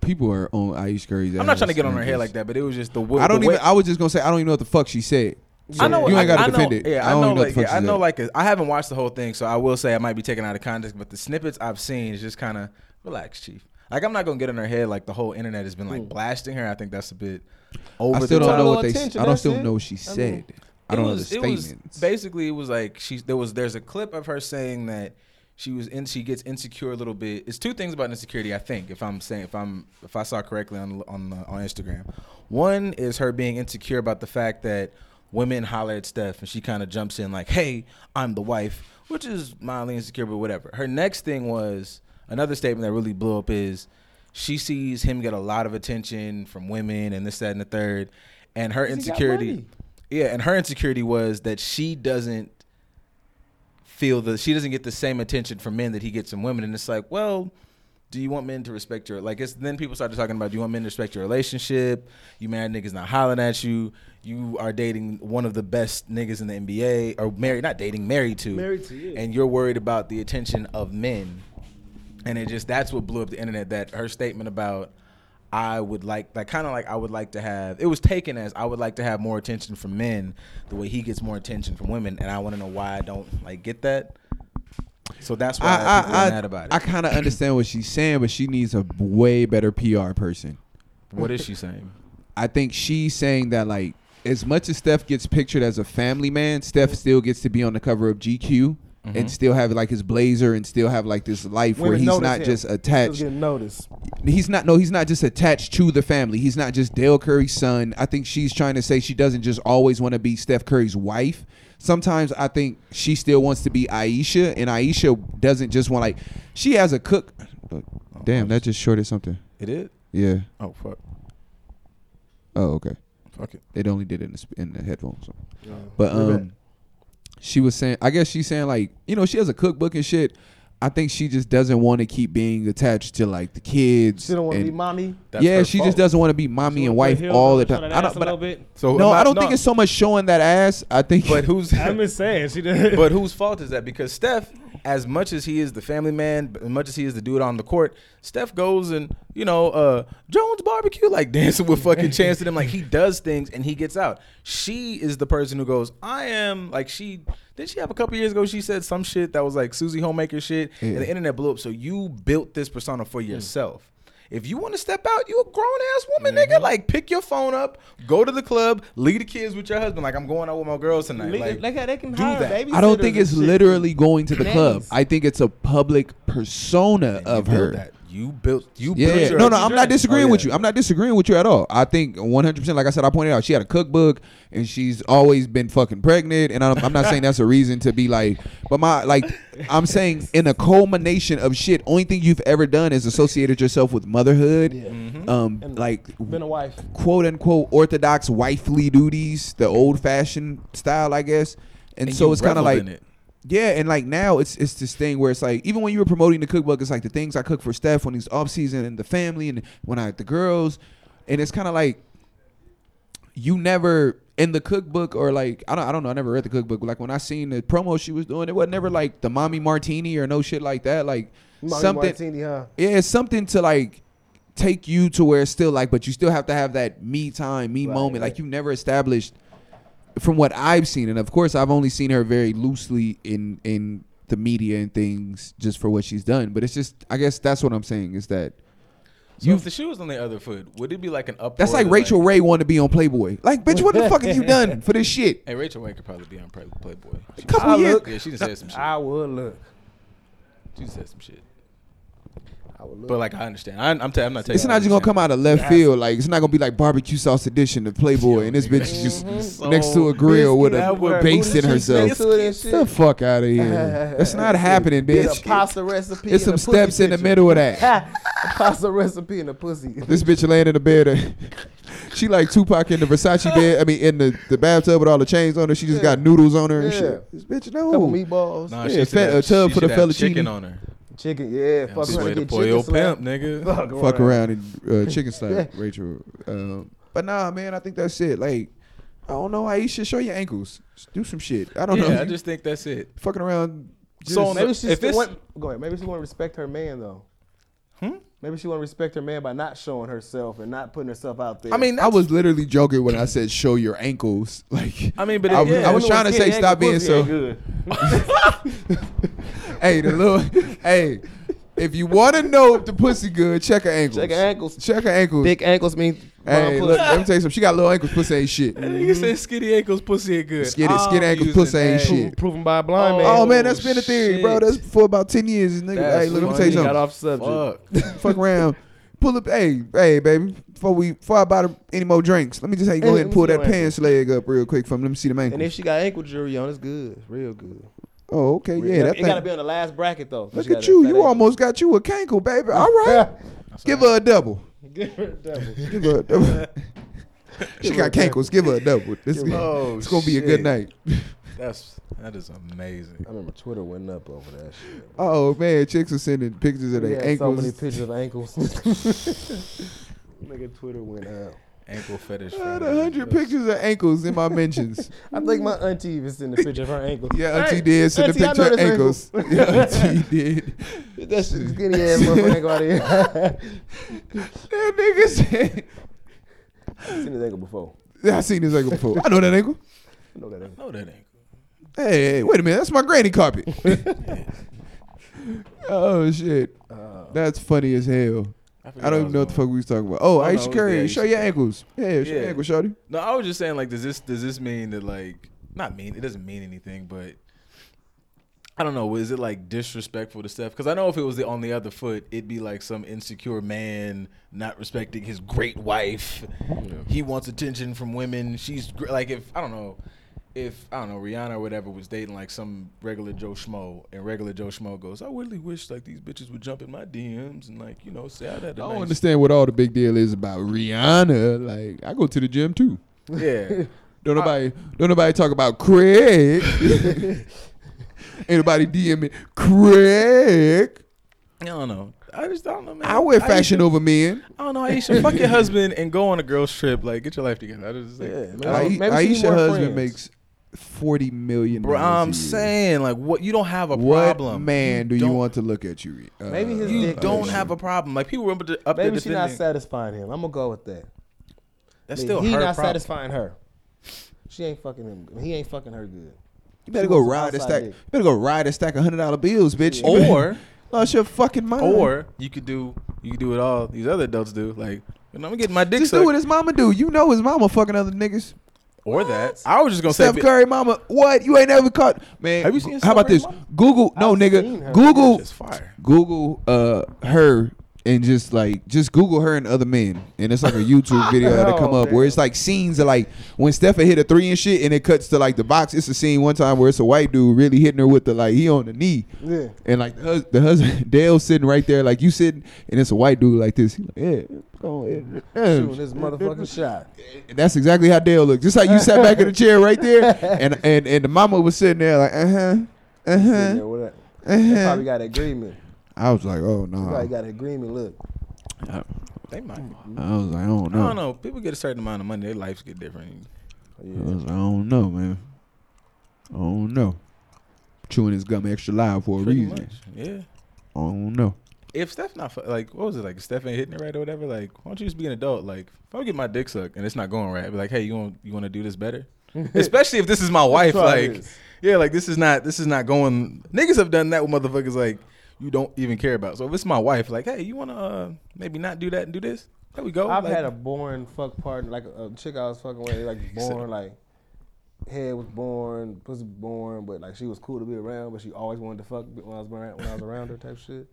people are on Ayesha Curry's. I'm not trying to get on her head like that, but it was just the way. I don't the way, even. I was just gonna say I don't even know what the fuck she said. I know. You ain't gotta I know, defend it. Yeah, I I, don't know. even know what Like, the fuck yeah, I know. said. Like, I haven't watched the whole thing, so I will say I might be taken out of context. But the snippets I've seen is just kind of relax, chief. Like, I'm not gonna get on her head. Like, the whole internet has been like blasting her. I think that's a bit over I still the don't know what they. attention, I don't that's still it. know what she I said. mean, I don't it know was, the it was statements. basically it was like she's there was there's a clip of her saying that she was in she gets insecure a little bit. It's two things about insecurity I think if I'm saying if I'm if I saw correctly on on uh, on Instagram. One is her being insecure about the fact that women holler at Steph and she kind of jumps in like, "Hey, I'm the wife," which is mildly insecure but whatever. Her next thing was another statement that really blew up is she sees him get a lot of attention from women and this that and the third and her insecurity yeah, and her insecurity was that she doesn't feel the she doesn't get the same attention from men that he gets from women, and it's like, well, do you want men to respect your like? It's then people started talking about, do you want men to respect your relationship? You mad niggas not hollering at you. You are dating one of the best niggas in the NBA, or married, not dating, married to, Married to, yeah. and you're worried about the attention of men, and it just that's what blew up the internet. That her statement about. I would like like kind of like I would like to have it was taken as I would like to have more attention from men the way he gets more attention from women and I want to know why I don't like get that. So that's why I people are I mad about it. I, I kind of understand what she's saying, but she needs a way better PR person. what is she saying? I think she's saying that like as much as Steph gets pictured as a family man, Steph still gets to be on the cover of GQ and mm-hmm. still have like his blazer and still have like this life where he's not him. just Still attached. getting noticed. He's not no, he's not just attached to the family. He's not just Dell Curry's son. I think she's trying to say she doesn't just always want to be Steph Curry's wife. Sometimes I think she still wants to be Ayesha, and Ayesha doesn't just want like she has a cook. Damn, that just shorted something. It is? Yeah. Oh fuck. Oh, okay. Fuck it. It only did it in the, in the headphones. So. Yeah. But um, she was saying, I guess she's saying like, you know, she has a cookbook and shit. I think she just doesn't want to keep being attached to like the kids. She don't want to be mommy. That's yeah, she fault. just doesn't want to be mommy and wife all the time. I don't, but a I- little bit. So no, am I don't think it's so much showing that ass. I think, But who's I'm just saying she did. but whose fault is that? Because Steph, as much as he is the family man, as much as he is the dude on the court, Steph goes and you know uh, Jones barbecue like dancing with fucking Chance to them. Like he does things and he gets out. She is the person who goes. I am like she. Did she have a couple years ago? She said some shit that was like Susie Homemaker shit, Yeah. and the internet blew up. So you built this persona for yourself. If you want to step out, you a grown ass woman, nigga. Mm-hmm. Like pick your phone up, go to the club, leave the kids with your husband. Like I'm going out with my girls tonight. Like, Like, how they can do hire that. I don't think it's literally going to the club. I think it's a public persona of her. That. You built. You Yeah, built yeah. your- no, no, I'm not disagreeing Oh, with you. I'm not disagreeing with you at all. I think 100. percent Like I said, I pointed out she had a cookbook and she's always been fucking pregnant. And I'm, I'm not saying that's a reason to be like, but my like, I'm saying in a culmination of shit, only thing you've ever done is associated yourself with motherhood, Yeah. Mhm. um, And like Been a wife. quote unquote orthodox wifely duties, the old fashioned style, I guess. And, And so it's kind of like in it. Yeah, and like now it's it's this thing where it's like even when you were promoting the cookbook, it's like the things I cook for Steph when he's off season and the family and when I the girls, and it's kind of like you never in the cookbook or like I don't I don't know I never read the cookbook but like when I seen the promo she was doing it was never like the mommy martini or no shit like that like Mommy something Martini, huh? yeah it's something to like take you to where it's still like but you still have to have that me time me Right, moment like right. you never established from what I've seen, and of course I've only seen her very loosely in in the media and things just for what she's done. But it's just I guess that's what I'm saying is that So you if the shoe was on the other foot, would it be like an up? that's like Rachael Ray wanted to be on Playboy. Like, bitch, what the fuck have you done for this shit? Hey, Rachael Ray could probably be on Playboy. She, Couple I years. look- yeah, she just said some shit. I would look. She just said some shit. I would look. But like I understand. I, I'm, t- I'm not. It's taking It's not just gonna come out of left Yes. field. Like it's not gonna be like barbecue sauce edition of Playboy, and this bitch is just next to a grill with That a would- with basting booty cheeks herself. next to it and Get the shit. fuck out of here. That's not happening, It's bitch. a pasta recipe. It's and some a pussy steps in the picture. middle of that. pasta recipe and a pussy. This bitch laying in the bed. she like Tupac in the Versace bed. I mean, in the, the bathtub with all the chains on her. She just Yeah. got noodles on her and Yeah. shit. This bitch, no. Couple meatballs. Nah, Yeah, she should fat- have- a tub she for the should have fettuccine. chicken on her. Chicken, yeah. Fuck around way to get chicken your slap. pimp, nigga. Fuck, Fuck around and uh, chicken slap Rachel. Um, but nah, man, I think that's it. Like, I don't know. You should show your ankles. Just do some shit. I don't yeah, know. I just think that's it. fucking around. Just, So Maybe she If still it's- want. Go ahead. Maybe she want to respect her man though. Hmm? Maybe she want to respect her man by not showing herself and not putting herself out there. I mean, I was literally joking when I said show your ankles. Like, I mean, but I was- yeah, I was trying to say skinny stop being so- good. hey, the little, hey, if you want to know if the pussy good, check her ankles. Check her ankles. Check her ankles. Big ankles mean Hey, look, let me tell you something. She got little ankles. Pussy ain't shit. Nigga said skinny ankles, pussy ain't good. Skinny- skinny ankles, using pussy ain't shit. Proven by a blind oh, man. Oh man, that's been a theory, bro. That's for about ten years. Nigga, That's hey, look, let me tell you something. Got off subject. Fuck. Fuck around. Pull up, hey, hey, baby. Before we, before I buy any more drinks, let me just hey, go Hey, ahead and pull that your pants leg up real quick from. Let me see the man. And if she got ankle jewelry on, it's good. Real good. Oh, okay, Real- yeah, that it gotta be on the last bracket though. Look at you. You almost got you a cankle, baby. All right, give her a double. Give her a double. Give her a double. she got her cankles. Give her a double. This, Give her- Oh, it's gonna be a good oh, shit. night. That's that is amazing. I remember Twitter went up over that shit. Oh man, chicks are sending pictures of We their had so many pictures of ankles. Nigga, Twitter went out. Ankle fetish. I had a hundred pictures of ankles in my mentions. I think my auntie even sent a picture of her ankle. Yeah, auntie Hey, did send a auntie, I picture of ankles. ankle. yeah, auntie did. That shit skinny ass motherfucker ankle out of here. That nigga said. I've seen his ankle before. Yeah, I seen this ankle before. I know that ankle. I know that ankle. No, that ain't. Hey, hey, wait a minute. That's my granny carpet. oh shit, Uh, that's funny as hell. Forget I don't even know what the fuck we was talking about. Oh, no, Ayesha Curry, the show your ankles. Yeah, show your ankles, shorty. going. No, I was just saying like, does this does this mean that like not mean it doesn't mean anything, but I don't know. Is it like disrespectful to Steph? Because I know if it was the on the other foot, it'd be like some insecure man not respecting his great wife. He wants attention from women. She's gr- like if I don't know. If I don't know Rihanna or whatever was dating like some regular Joe Schmo, and regular Joe Schmo goes, I really wish like these bitches would jump in my DMs and like you know say I had I don't nice understand what all the big deal is about Rihanna. Like, I go to the gym too. yeah. Don't nobody, don't nobody talk about Craig. Anybody DM me Craig? I don't know. I just don't know, man. I wear fashion Ayesha, over men. I don't know, Ayesha. fuck your husband and go on a girl's trip. Like, get your life together. I just like, Yeah, I man. she Ayesha husband friends. makes forty million. Bro, dollars a I'm year. saying, like, what you don't have a what problem. man do you don't- want to look at you? Uh, Maybe his You dick don't have a problem. Like people remember up, to, up there Maybe she's not satisfying him. I'm gonna go with that. That's But still he her not problem. satisfying her. She ain't fucking him. He ain't fucking her good. You better She go wants ride a outside stack. dick. You better go ride a stack of hundred dollar bills, bitch. You better- Or, lost your fucking mind. or you could do, you could do what all these other adults do. Like, you know, I'm getting my dick just sucked. do what his mama do. You know his mama fucking other niggas. Or that. I was just gonna say Steph say, Curry mama, what? You ain't never caught man. Have you seen How Steph about this? mama? Google, no I've seen nigga. Google, fire. Google, uh, her and just like just Google her and other men, and it's like a YouTube video that'll come Oh, up where it's like scenes of like when Steph hit a three and shit, and it cuts to like the box. It's a scene one time where it's a white dude really hitting her with the like he on the knee. Yeah. And like the, hus- the husband, Dell sitting right there, like you sitting, and it's a white dude like this. He like, yeah, go ahead. Shooting this motherfucking shot. And that's exactly how Dell looked. Just like you sat back in the chair right there, and and and the mama was sitting there like, uh huh, uh huh, uh huh. probably got an agreement. I was like, oh They no. probably got an agreement. Look. I, They might. I was like, I don't know. I know. don't know. People get a certain amount of money, their lives get different. I was like, I don't know, man. I don't know. Chewing his gum extra loud for a Pretty reason. much. Yeah. I don't know. If Steph not like, what was it like? If Steph ain't hitting it right or whatever. Like, why don't you just be an adult? Like, if I get my dick sucked and it's not going right, I'd be like, hey, you want you want to do this better? Especially if this is my wife. Like, this. yeah, like this is not this is not going. Niggas have done that with motherfuckers like you don't even care about. So if it's my wife, like, hey, you want to uh, maybe not do that and do this? There we go. I've Like, had a boring fuck partner, like a, a chick I was fucking with, like born, like head was born, pussy was boring, but like she was cool to be around, but she always wanted to fuck when I was around, when I was around her type shit.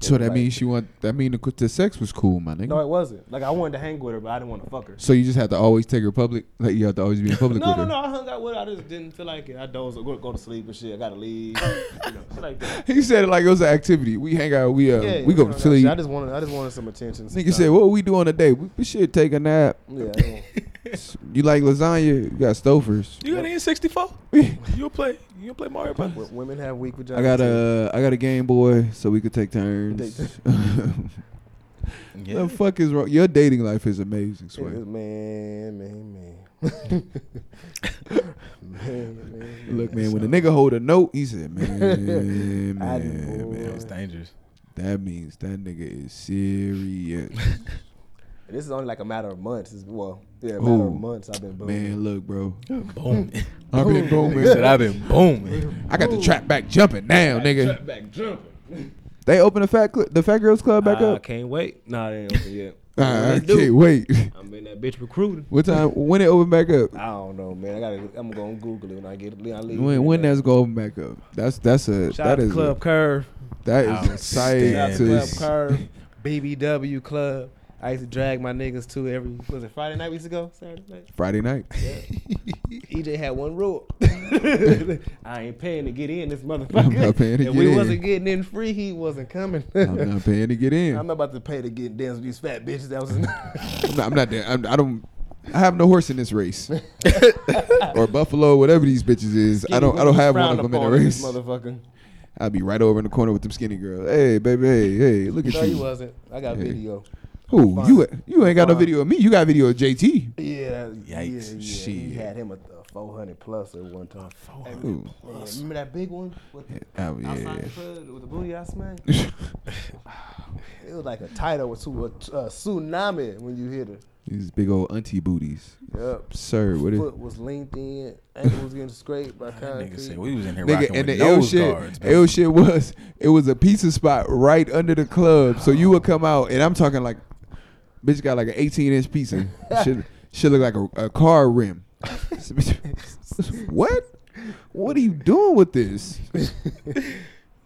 So that Like- means she want. That mean the, the sex was cool, my nigga. No, it wasn't. Like I wanted to hang with her, but I didn't want to fuck her. so you just have to always take her public. Like you have to always be in public No, with no, her. no. I hung out with her. I just didn't feel like it. I dozed, go, go to sleep and shit. I gotta leave. you know, shit like that. He said it like it was an activity. We hang out. We uh, Yeah, we go to no, sleep. I just wanted, I just wanted some attention. Nigga said, "What we do on a date? We, we should take a nap. Yeah, You like lasagna? You got Stouffer's. you got an N64? You'll play. You'll play Mario Brothers. w- women have weak vaginas. I got too. a I got a Game Boy, so we could take turns. Take Yeah. the fuck is wrong? Your dating life is amazing, Yeah, Sway. man, man, man. man, man. Look, man, when a nigga hold a note, he said, "Man, I man, man." It's dangerous. That means that nigga is serious. This is only like a matter of months. It's, well, yeah, matter Ooh. of months. I've been booming. man, look, bro. Boom. I've been Said booming. I've been booming. I got the trap back jumping now, nigga. Trap back jumping. They open the fat cl- the fat girls club back up. I up. can't wait. Nah, they ain't open yet. I Let's do can't wait. I'm in that bitch recruiting. What time? When it open back up? I don't know, man. I gotta. I'm gonna Google it when I get it. I leave. When when that's gonna open back up? That's that's a Shout that out to is Club a, Curve. that is oh, a Outstanding. Shout out to to Club Curve. BBW Club. I used to drag my niggas to every. Was it Friday night we used to go? Saturday night. Friday night. EJ had one rule. I ain't paying to get in this motherfucker. I'm not paying to if get we in. wasn't getting in free, he wasn't coming. I'm not paying to get in. I'm I'm not about to pay to get dance with these fat bitches. That was not. I'm not there. I'm, I don't. I have no horse in this race. or Buffalo, whatever these bitches is. I don't. I don't have one of them in a race. Motherfucker. I'll be right over in the corner with them skinny girls. Hey, baby. Hey, hey. Look at No, he you. wasn't. I got Hey. video. Who? Fine. You? You ain't got no video of me. You got video of JT. Yeah, Yikes. yeah, yeah. He had him a, a 400 plus at one time. Hey, Ooh. yeah, remember that big one with the, Oh outside yeah. the club with the booty I smacked? it was like a tidal with two, a, a uh, tsunami when you hit her. These big old auntie booties. Yep. Sir, what is? Foot was linked in, ankle was getting scraped by That nigga said concrete. we was in here Nigga, rocking and with the L shit, guards. baby. L shit was it was a pizza spot right under the club. So you would come out, and I'm talking like, bitch got like an 18 inch pizza. Should should look like a, a car rim. what? What are you doing with this?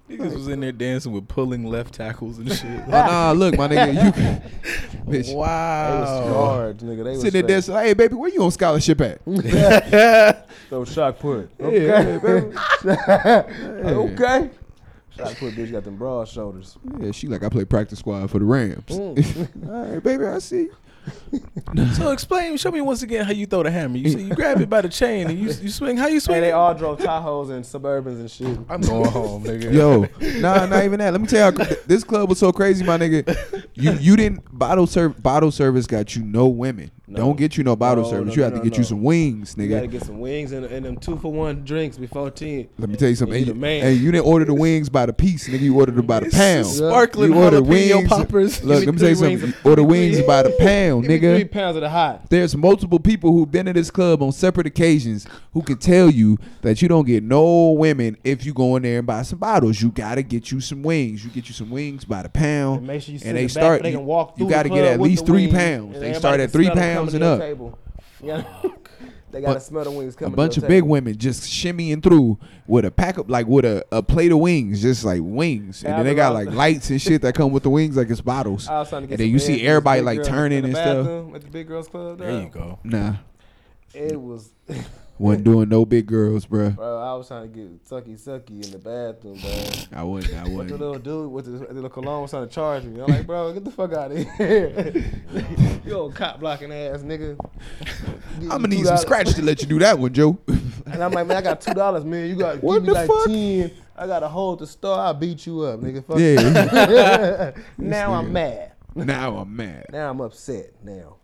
Niggas was in there dancing with pulling left tackles and shit. Oh, nah, look, my nigga, you can, bitch. They was wow. guards, nigga. They was Sitting there straight. dancing, hey baby, where you on scholarship at? So shock put. Okay, Okay. baby. okay. Shock put bitch got them broad shoulders. Yeah, she like I play practice squad for the Rams. Mm. All right, baby, I see. So explain, show me once again how you throw the hammer. You see, you grab it by the chain and you you swing. How you swing? And they all drove Tahoes and Suburbans and shit. I'm going home, nigga. Yo, nah, not even that. Let me tell you, this club was so crazy, my nigga. You you didn't bottle serve bottle service got you no women. No. Don't get you no bottle No, service. no, you have to get you some wings, nigga. You gotta get some wings and, and them two for one drinks before ten. Let me tell you something. You Hey, hey, you didn't order the wings by the piece, nigga. You ordered them by the pound. Sparkling You ordered wings. poppers. Look, let me tell you something. order wings by the pound, nigga. three pounds of the hot. There's multiple people who've been to this club on separate occasions who can tell you that you don't get no women if you go in there and buy some bottles. You gotta get you some wings. You get you some wings by the pound. And make sure you and they the back start. so they you can walk you gotta get at least three pounds. They start at three smell them pounds coming and to your up. table. Yeah. they gotta But smell the wings A coming. bunch to of your big table. women just shimmying through with a pack of like with a, a plate of wings, just like wings, and then they got like lights and shit that come with the wings, like it's bottles. I was trying to get And then some you see head from this everybody, big like, girl turning in the and stuff. bathroom At the big girls club. There there. you go. Nah, It was. wasn't doing no big girls, bruh. Bro, I was trying to get sucky sucky in the bathroom, bro. I wasn't. I But the little dude with the, the little cologne was trying to charge me. I'm like, bro, get the fuck out of here. you old cop blocking ass nigga. I'm gonna need some scratch to let you do that one, Joe. And I'm like, man, I got two dollars, man. You got What give me like fuck? ten. I gotta hold the store. I'll beat you up, nigga. Fuck Yeah. now I'm mad. now I'm mad. Now I'm upset. Now.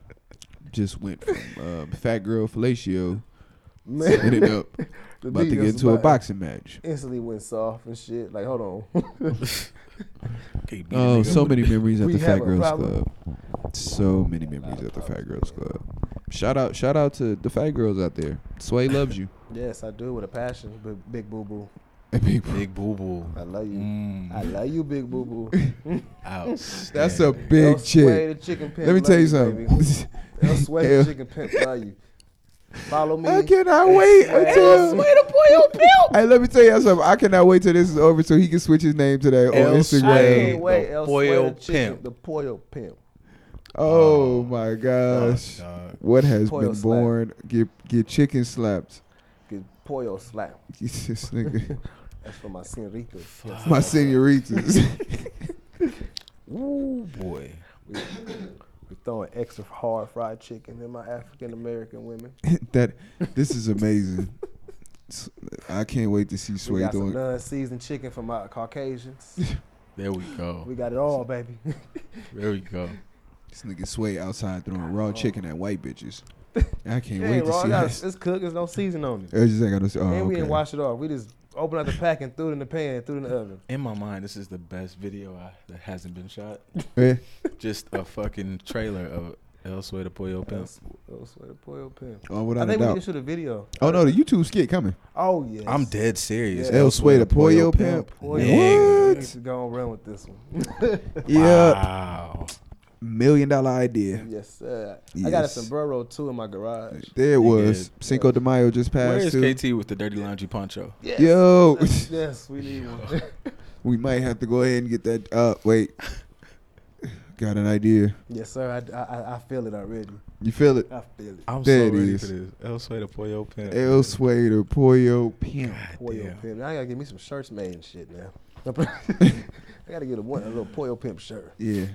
Just went from um, fat girl fellatio, Man, ended up about to get into a boxing match. Instantly went soft and shit. Like, hold on. Can't beat a Oh, so many memories at We the have Fat a Girls problem. Club. So many memories at the Fat Girls Club. Shout out, shout out to the fat girls out there. Sway loves you. yes, I do with a passion, big, big boo boo. And big- Big boo boo. I love you. Mm. I love you, big boo boo. That's a big Sway, chick. the chicken pimp. Let me love tell you baby. something. El Sway, El- the chicken pimp. Love you. Follow me. I cannot wait Sway, until. El Sway, the boy, pimp. Hey, let me tell you something. I cannot wait till this is over so he can switch his name today that on El Instagram. Sway. wait. The El Pollo Sway, the chicken, pimp. the Pollo pimp. Oh, oh my gosh. Oh, Dog. What has Pollo been slap. born? Get get chicken slapped. Get Pollo slap. this nigga. That's for my senorita. My senoritas. Ooh boy. We, we throwing extra hard fried chicken in my African American women. that this is amazing. I can't wait to see We Sway got some doing. non-seasoned chicken from my Caucasians. There we go. We got it all, baby. There we go. This nigga Sway outside throwing raw oh. chicken at white bitches. I can't wait to bro, see got, this. it's cooked. There's no season on it. I just ain't got no. Oh, and we okay. didn't wash it off. We just opened up the pack and threw it in the pan, threw it in the oven. In my mind, this is the best video I, that hasn't been shot. Just a fucking trailer of El Sway the Pollo Pimp. That's, that's where the Pollo pimp. Oh, I without a think we need doubt. to shoot a video. Oh no, the YouTube skit coming. Oh yes. I'm dead serious. Yeah. El Sway the Pollo Pimp. Pollo Nigga. pimp. We What? need to go and run with this one. Yeah, Wow. Million dollar idea. yes, sir. I got a sombrero too in my garage. There it was. Nigga. Cinco de Mayo just passed. is too. KT with the dirty laundry poncho? Yes. Yo, yes, we need one. we might have to go ahead and get that. Uh, wait. Got an idea. yes, sir. I, I, I feel it already. You feel it? I feel it. I'm There so it ready is. for this. El Sway the Pollo Pimp. El Sway the Pollo Pimp. Pollo Damn. pimp. Now I gotta get me some shirts made and shit now. I gotta get a, one, a little Pollo pimp shirt. Yeah.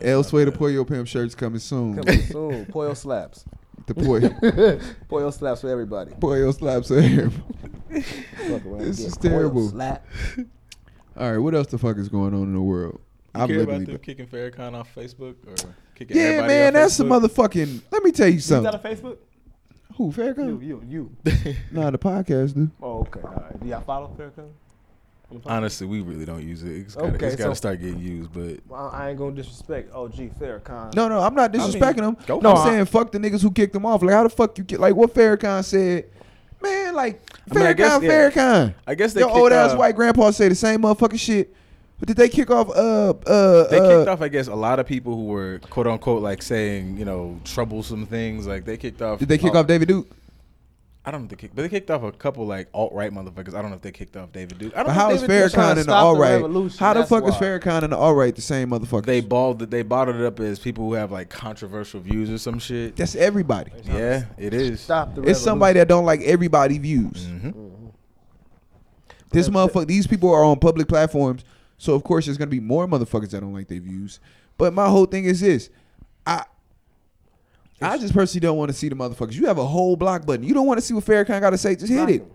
El Sway the Pollo Pimp shirts coming soon. Coming soon. Pollo slaps. The Pollo, Pollo slaps for everybody. Pollo slaps for here. Fuck around, This is Pollo terrible. Slap. All right, what else the fuck is going on in the world? You I'm care about them kicking Farrakhan off Facebook or kicking Yeah, everybody man, off that's some Facebook? motherfucking. Let me tell you something. You got a. Facebook? Who You, Farrakhan? you, you. Nah, the podcast do. Oh, okay. All right. Do y'all follow Farrakhan? On the podcast? Honestly, we really don't use it. It's gotta, Okay, it's gotta so- start getting used, but Well, I ain't gonna disrespect OG Farrakhan. No, no, I'm not I mean, disrespecting him. No, for I'm it. saying fuck the niggas who kicked him off. Like, how the fuck you get? Like, what Farrakhan said? Man, like I mean, I Farrakhan, guess, yeah. Farrakhan. I guess they Your kicked old ass off- white grandpa say the same motherfucking shit. But did they kick off? Uh, uh, They uh, kicked off, I guess, a lot of people who were quote unquote like saying, you know, troublesome things. Like they kicked off. Did they kick off David Duke? I don't know if they kicked, but they kicked off a couple like alt right motherfuckers. I don't know if they kicked off David Duke. I don't But know how if is David Duke- trying Farrakhan to and the stop all the right? How the that's fuck is why. Farrakhan and the all right the same motherfuckers? They balled it. They bottled it up as people who have like controversial views or some shit. That's everybody. Yeah, it is. Stop the It's somebody that don't like everybody views. hmm This Well, motherfucker, these people are on public platforms, so of course there's gonna be more motherfuckers that don't like their views. But my whole thing is this: I I just personally don't want to see the motherfuckers. You have a whole block button. You don't want to see what Farrakhan got to say. Just hit it.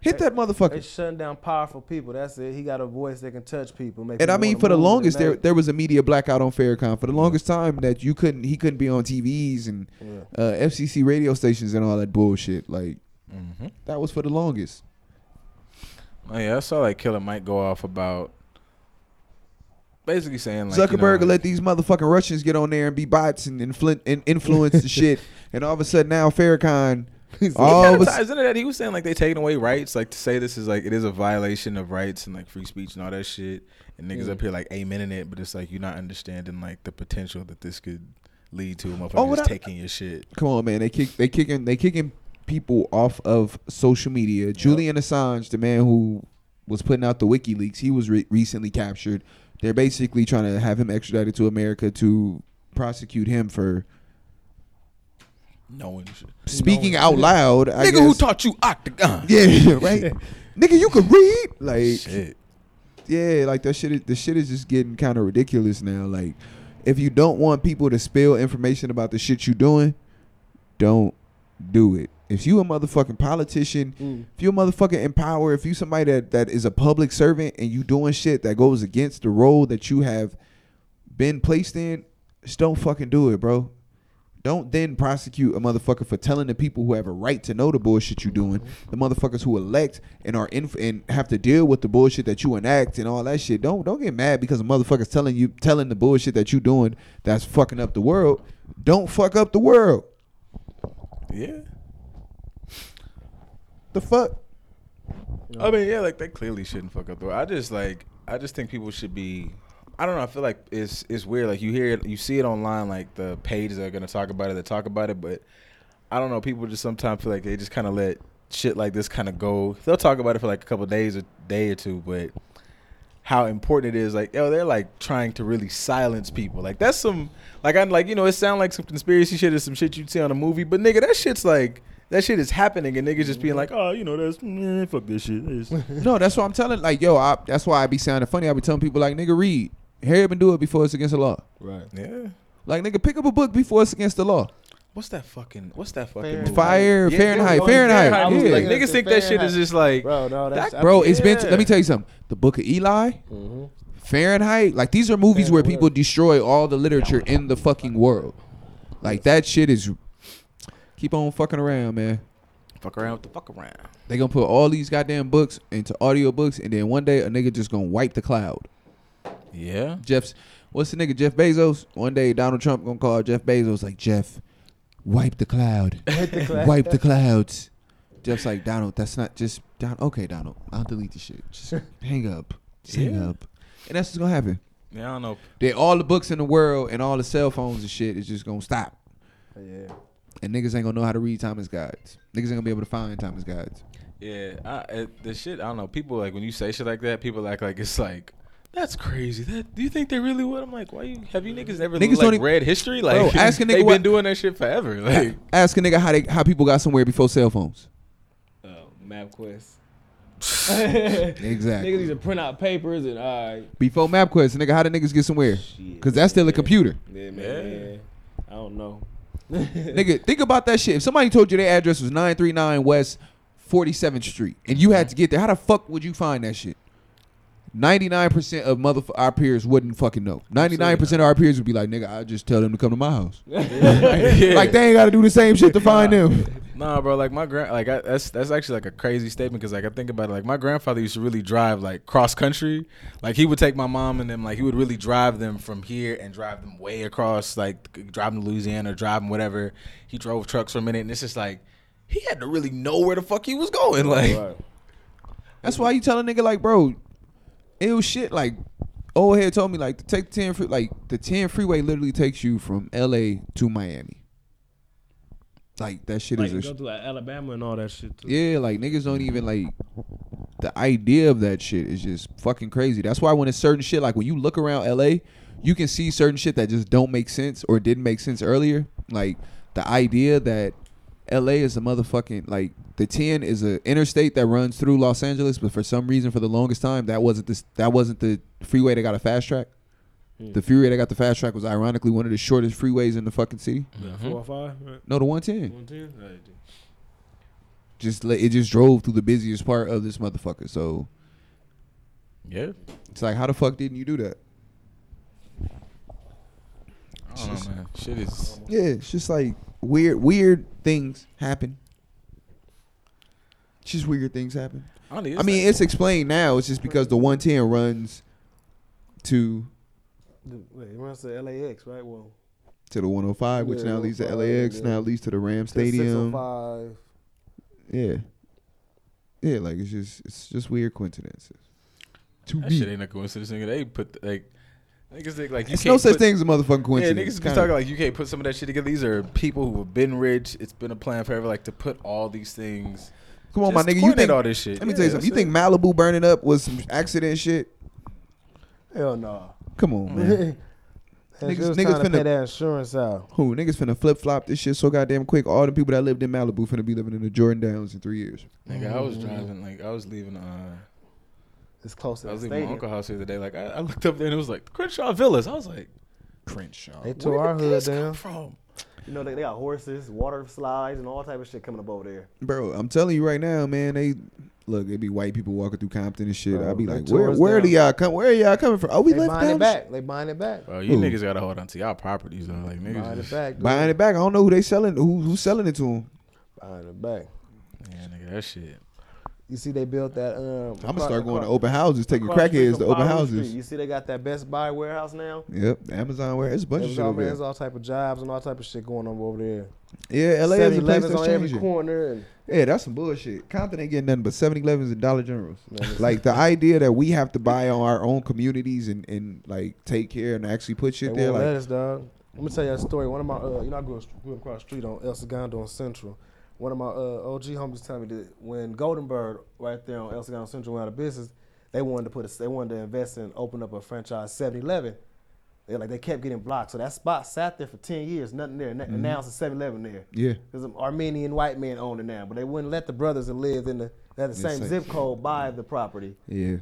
Hit that They motherfucker. shutting down powerful people. That's it. He got a voice that can touch people. Make And I mean, for the longest, there there was a media blackout on Farrakhan. For the longest time, that you couldn't he couldn't be on TVs and Yeah. uh, FCC radio stations and all that bullshit. Like Mm-hmm. that was for the longest. Oh yeah, I saw like Killer Mike go off about basically saying like Zuckerberg you know, let these motherfucking Russians get on there and be bots and, influ- and influence the shit. And all of a sudden now Farrakhan, all All of a s- isn't it that he was saying like they taking away rights, like to say this is like it is a violation of rights and like free speech and all that shit, and niggas Mm. up here like amen amening it, but it's like you're not understanding like the potential that this could lead to. Motherfuckers Oh, what just I- taking your shit. come on man, they kick they kicking they kicking people off of social media. Julian Assange, the man who was putting out the WikiLeaks, he was re- recently captured. They're basically trying to have him extradited to America to prosecute him for Knowing shit. speaking out loud. I Nigga who taught you octagon? Yeah, right. Nigga, you could read. Like, Shit. yeah, like that shit. Is, the shit is just getting kind of ridiculous now. Like, if you don't want people to spill information about the shit you doing, don't do it. If you a motherfucking politician, Mm. if you a motherfucking in power, if you somebody that, that is a public servant and you doing shit that goes against the role that you have been placed in, just don't fucking do it, bro. Don't then prosecute a motherfucker for telling the people who have a right to know the bullshit you doing, the motherfuckers who elect and are in and have to deal with the bullshit that you enact and all that shit. Don't don't get mad because a motherfucker's telling you telling the bullshit that you're doing that's fucking up the world. Don't fuck up the world. Yeah. The fuck. I mean, yeah, like they clearly shouldn't fuck up the world. I just like, I just think people should be. I don't know. I feel like it's it's weird. Like you hear it, you see it online. Like the pages that are gonna talk about it, they talk about it. But I don't know. People just sometimes feel like they just kind of let shit like this kind of go. They'll talk about it for like a couple days, a day or two, but how important it is. Like, yo, they're like trying to really silence people. Like that's some like I'm like you know it sound like some conspiracy shit or some shit you'd see on a movie, but nigga, that shit's like. That shit is happening, and niggas just being like, "Oh, you know, that's mm, fuck this shit." It's- No, that's what I'm telling. Like, yo, I, that's why I be sounding funny. I be telling people like, nigga, read. Hurry up and do it before it's against the law. Right. Yeah. Like, nigga, pick up a book before it's against the law. What's that fucking? What's that fucking? Fahrenheit. movie? Fire, Yeah, Fahrenheit, yeah, Fahrenheit. I was Yeah. Like niggas think that shit is just like, Bro, no, that's That- Bro, it's been. Yeah. let me tell you something. The Book of Eli, Mhm. Fahrenheit. Like these are movies where people destroy all the literature in the fucking world. Like that shit is. Keep on fucking around, man. fuck around with the fuck around. They gonna put all these goddamn books into audio books, and then one day a nigga just gonna wipe the cloud. Yeah. Jeff's what's the nigga Jeff Bezos? One day Donald Trump gonna call Jeff Bezos like Jeff, wipe the cloud, wipe the clouds. Jeff's like Donald, that's not just Don. Okay, Donald, I'll delete the shit. Just hang up, just hang up, and that's what's gonna happen. Yeah, I don't know. They all the books in the world and all the cell phones and shit is just gonna stop, Yeah. And niggas ain't gonna know how to read Thomas guides. Niggas ain't gonna be able to find Thomas guides. Yeah, I, it, the shit. I don't know. People like when you say shit like that. People act like it's like. That's crazy. That do you think they really would? I'm like, why you have you niggas never Niggas like, don't read history? Like, Bro, ask a nigga they've what- been doing that shit forever. Like, Ask a nigga how they how people got somewhere before cell phones. Oh, MapQuest. Exactly. Niggas used to print out papers and all right. Before MapQuest, nigga, how the niggas get somewhere? Cause that's still a computer. Yeah, man. Yeah. yeah. I don't know. Nigga, think about that shit. If somebody told you their address was 939 West 47th Street and you had to get there, how the fuck would you find that shit? 99% of mother our peers wouldn't fucking know. 99% of our peers would be like, nigga, I just tell them to come to my house. Like they ain't got to do the same shit to find them. Nah, bro. Like my grand, like I, that's that's actually like a crazy statement because like I think about it. Like my grandfather used to really drive like cross country. Like he would take my mom and them. Like he would really drive them from here and drive them way across. Like drive them to Louisiana, drive them whatever. He drove trucks for a minute, and it's just like he had to really know where the fuck he was going. Like Right. That's why you tell a nigga like, bro, it was shit like old head told me like to take the 10 free, like the 10 freeway literally takes you from LA to Miami. Like that shit Like is a go to like Alabama and all that shit too. Yeah, like niggas don't even like the idea of that shit is just fucking crazy. That's why when it's certain shit, like when you look around LA, you can see certain shit that just don't make sense or didn't make sense earlier. Like the idea that LA is a motherfucking like the 10 is a interstate that runs through Los Angeles, but for some reason for the longest time that wasn't this that wasn't the freeway that got a fast track. Hmm. The freeway that got the fast track was ironically one of the shortest freeways in the fucking city. Mhm. Four or five, right? No, the 110. One ten. Right. Just let- it just drove through the busiest part of this motherfucker. So Yeah. it's like, how the fuck didn't you do that? I don't know, man. Shit is. Yeah, it's just like weird, weird things happen. It's Just weird things happen. I, don't know, I mean, it's explained now. It's just because the 110 runs to The- Wait, it runs to LAX, right? Well, to the 105, which Yeah, now leads to oh LAX, yeah. now leads to the Ram oh Stadium. Yeah, yeah, like it's just it's just weird coincidences. To that me, shit ain't a coincidence. Nigga. They put like niggas think like you it's can't no such put- thing as a motherfucking Yeah, niggas be Kinda- talking like you can't put some of that shit together. These are people who have been rich. It's been a plan forever, like to put all these things. Come on, my nigga. You coordinate think? all this shit? Let me Yeah, tell you something. You that's think Malibu burning up was some accident shit? Hell no. Come on, man. Niggas, Niggas- was niggas trying to finna- pay that insurance out. Who niggas finna flip flop this shit so goddamn quick? All the people that lived in Malibu finna be living in the Jordan Downs in three years. Nigga, I was Mm-hmm. driving like I was leaving. Uh, It's close to I was leaving my stadium. uncle house the other day. Like I, I looked up there and it was like Crenshaw Villas. I was like, Crenshaw. They tore where our did hood this come down. from? You know, they, they got horses, water slides, and all type of shit coming up over there. Bro, I'm telling you right now, man. They look. it'd be white people walking through Compton and shit. Bro, I be like, where, where do y'all come? Where are y'all coming from? Oh, we they left buying down it the back. They buying it back. Bro, you Who? niggas gotta hold on to y'all properties though. Like niggas, Buying it back. dude. Buying it back. I don't know who they selling. Who who's selling it to them? Buying it back. yeah, nigga, that shit. You see, they built that. Um, I'm gonna across- start going to open houses, taking across the street crackheads to open houses. Street. You see, they got that Best Buy warehouse now. Yep, Amazon warehouse. it's a bunch of shit all, over there's all type of jobs and all type of shit going on over there. Yeah, LA is a place 7-Elevens that's on every corner. And, Yeah, that's some bullshit. Compton ain't getting nothing but 7-Elevens and Dollar Generals. Like the idea that we have to buy on our own communities and, and like take care and actually put they shit there. won't let Like, us, dog. Let me tell you a story. One of my, uh, you know, I grew, up- grew up across the street on El Segundo on Central. One of my uh, OG homies told me that when Golden Bird right there on El Segundo Central went out of business, they wanted to put a, they wanted to invest and open up a franchise 7-Eleven. They like they kept getting blocked, so that spot sat there for ten years, nothing there. And Mm-hmm. now it's a 7-Eleven there. yeah, There's an Armenian white man owned it now, but they wouldn't let the brothers that lived in the that the same same. zip code buy the property. yeah.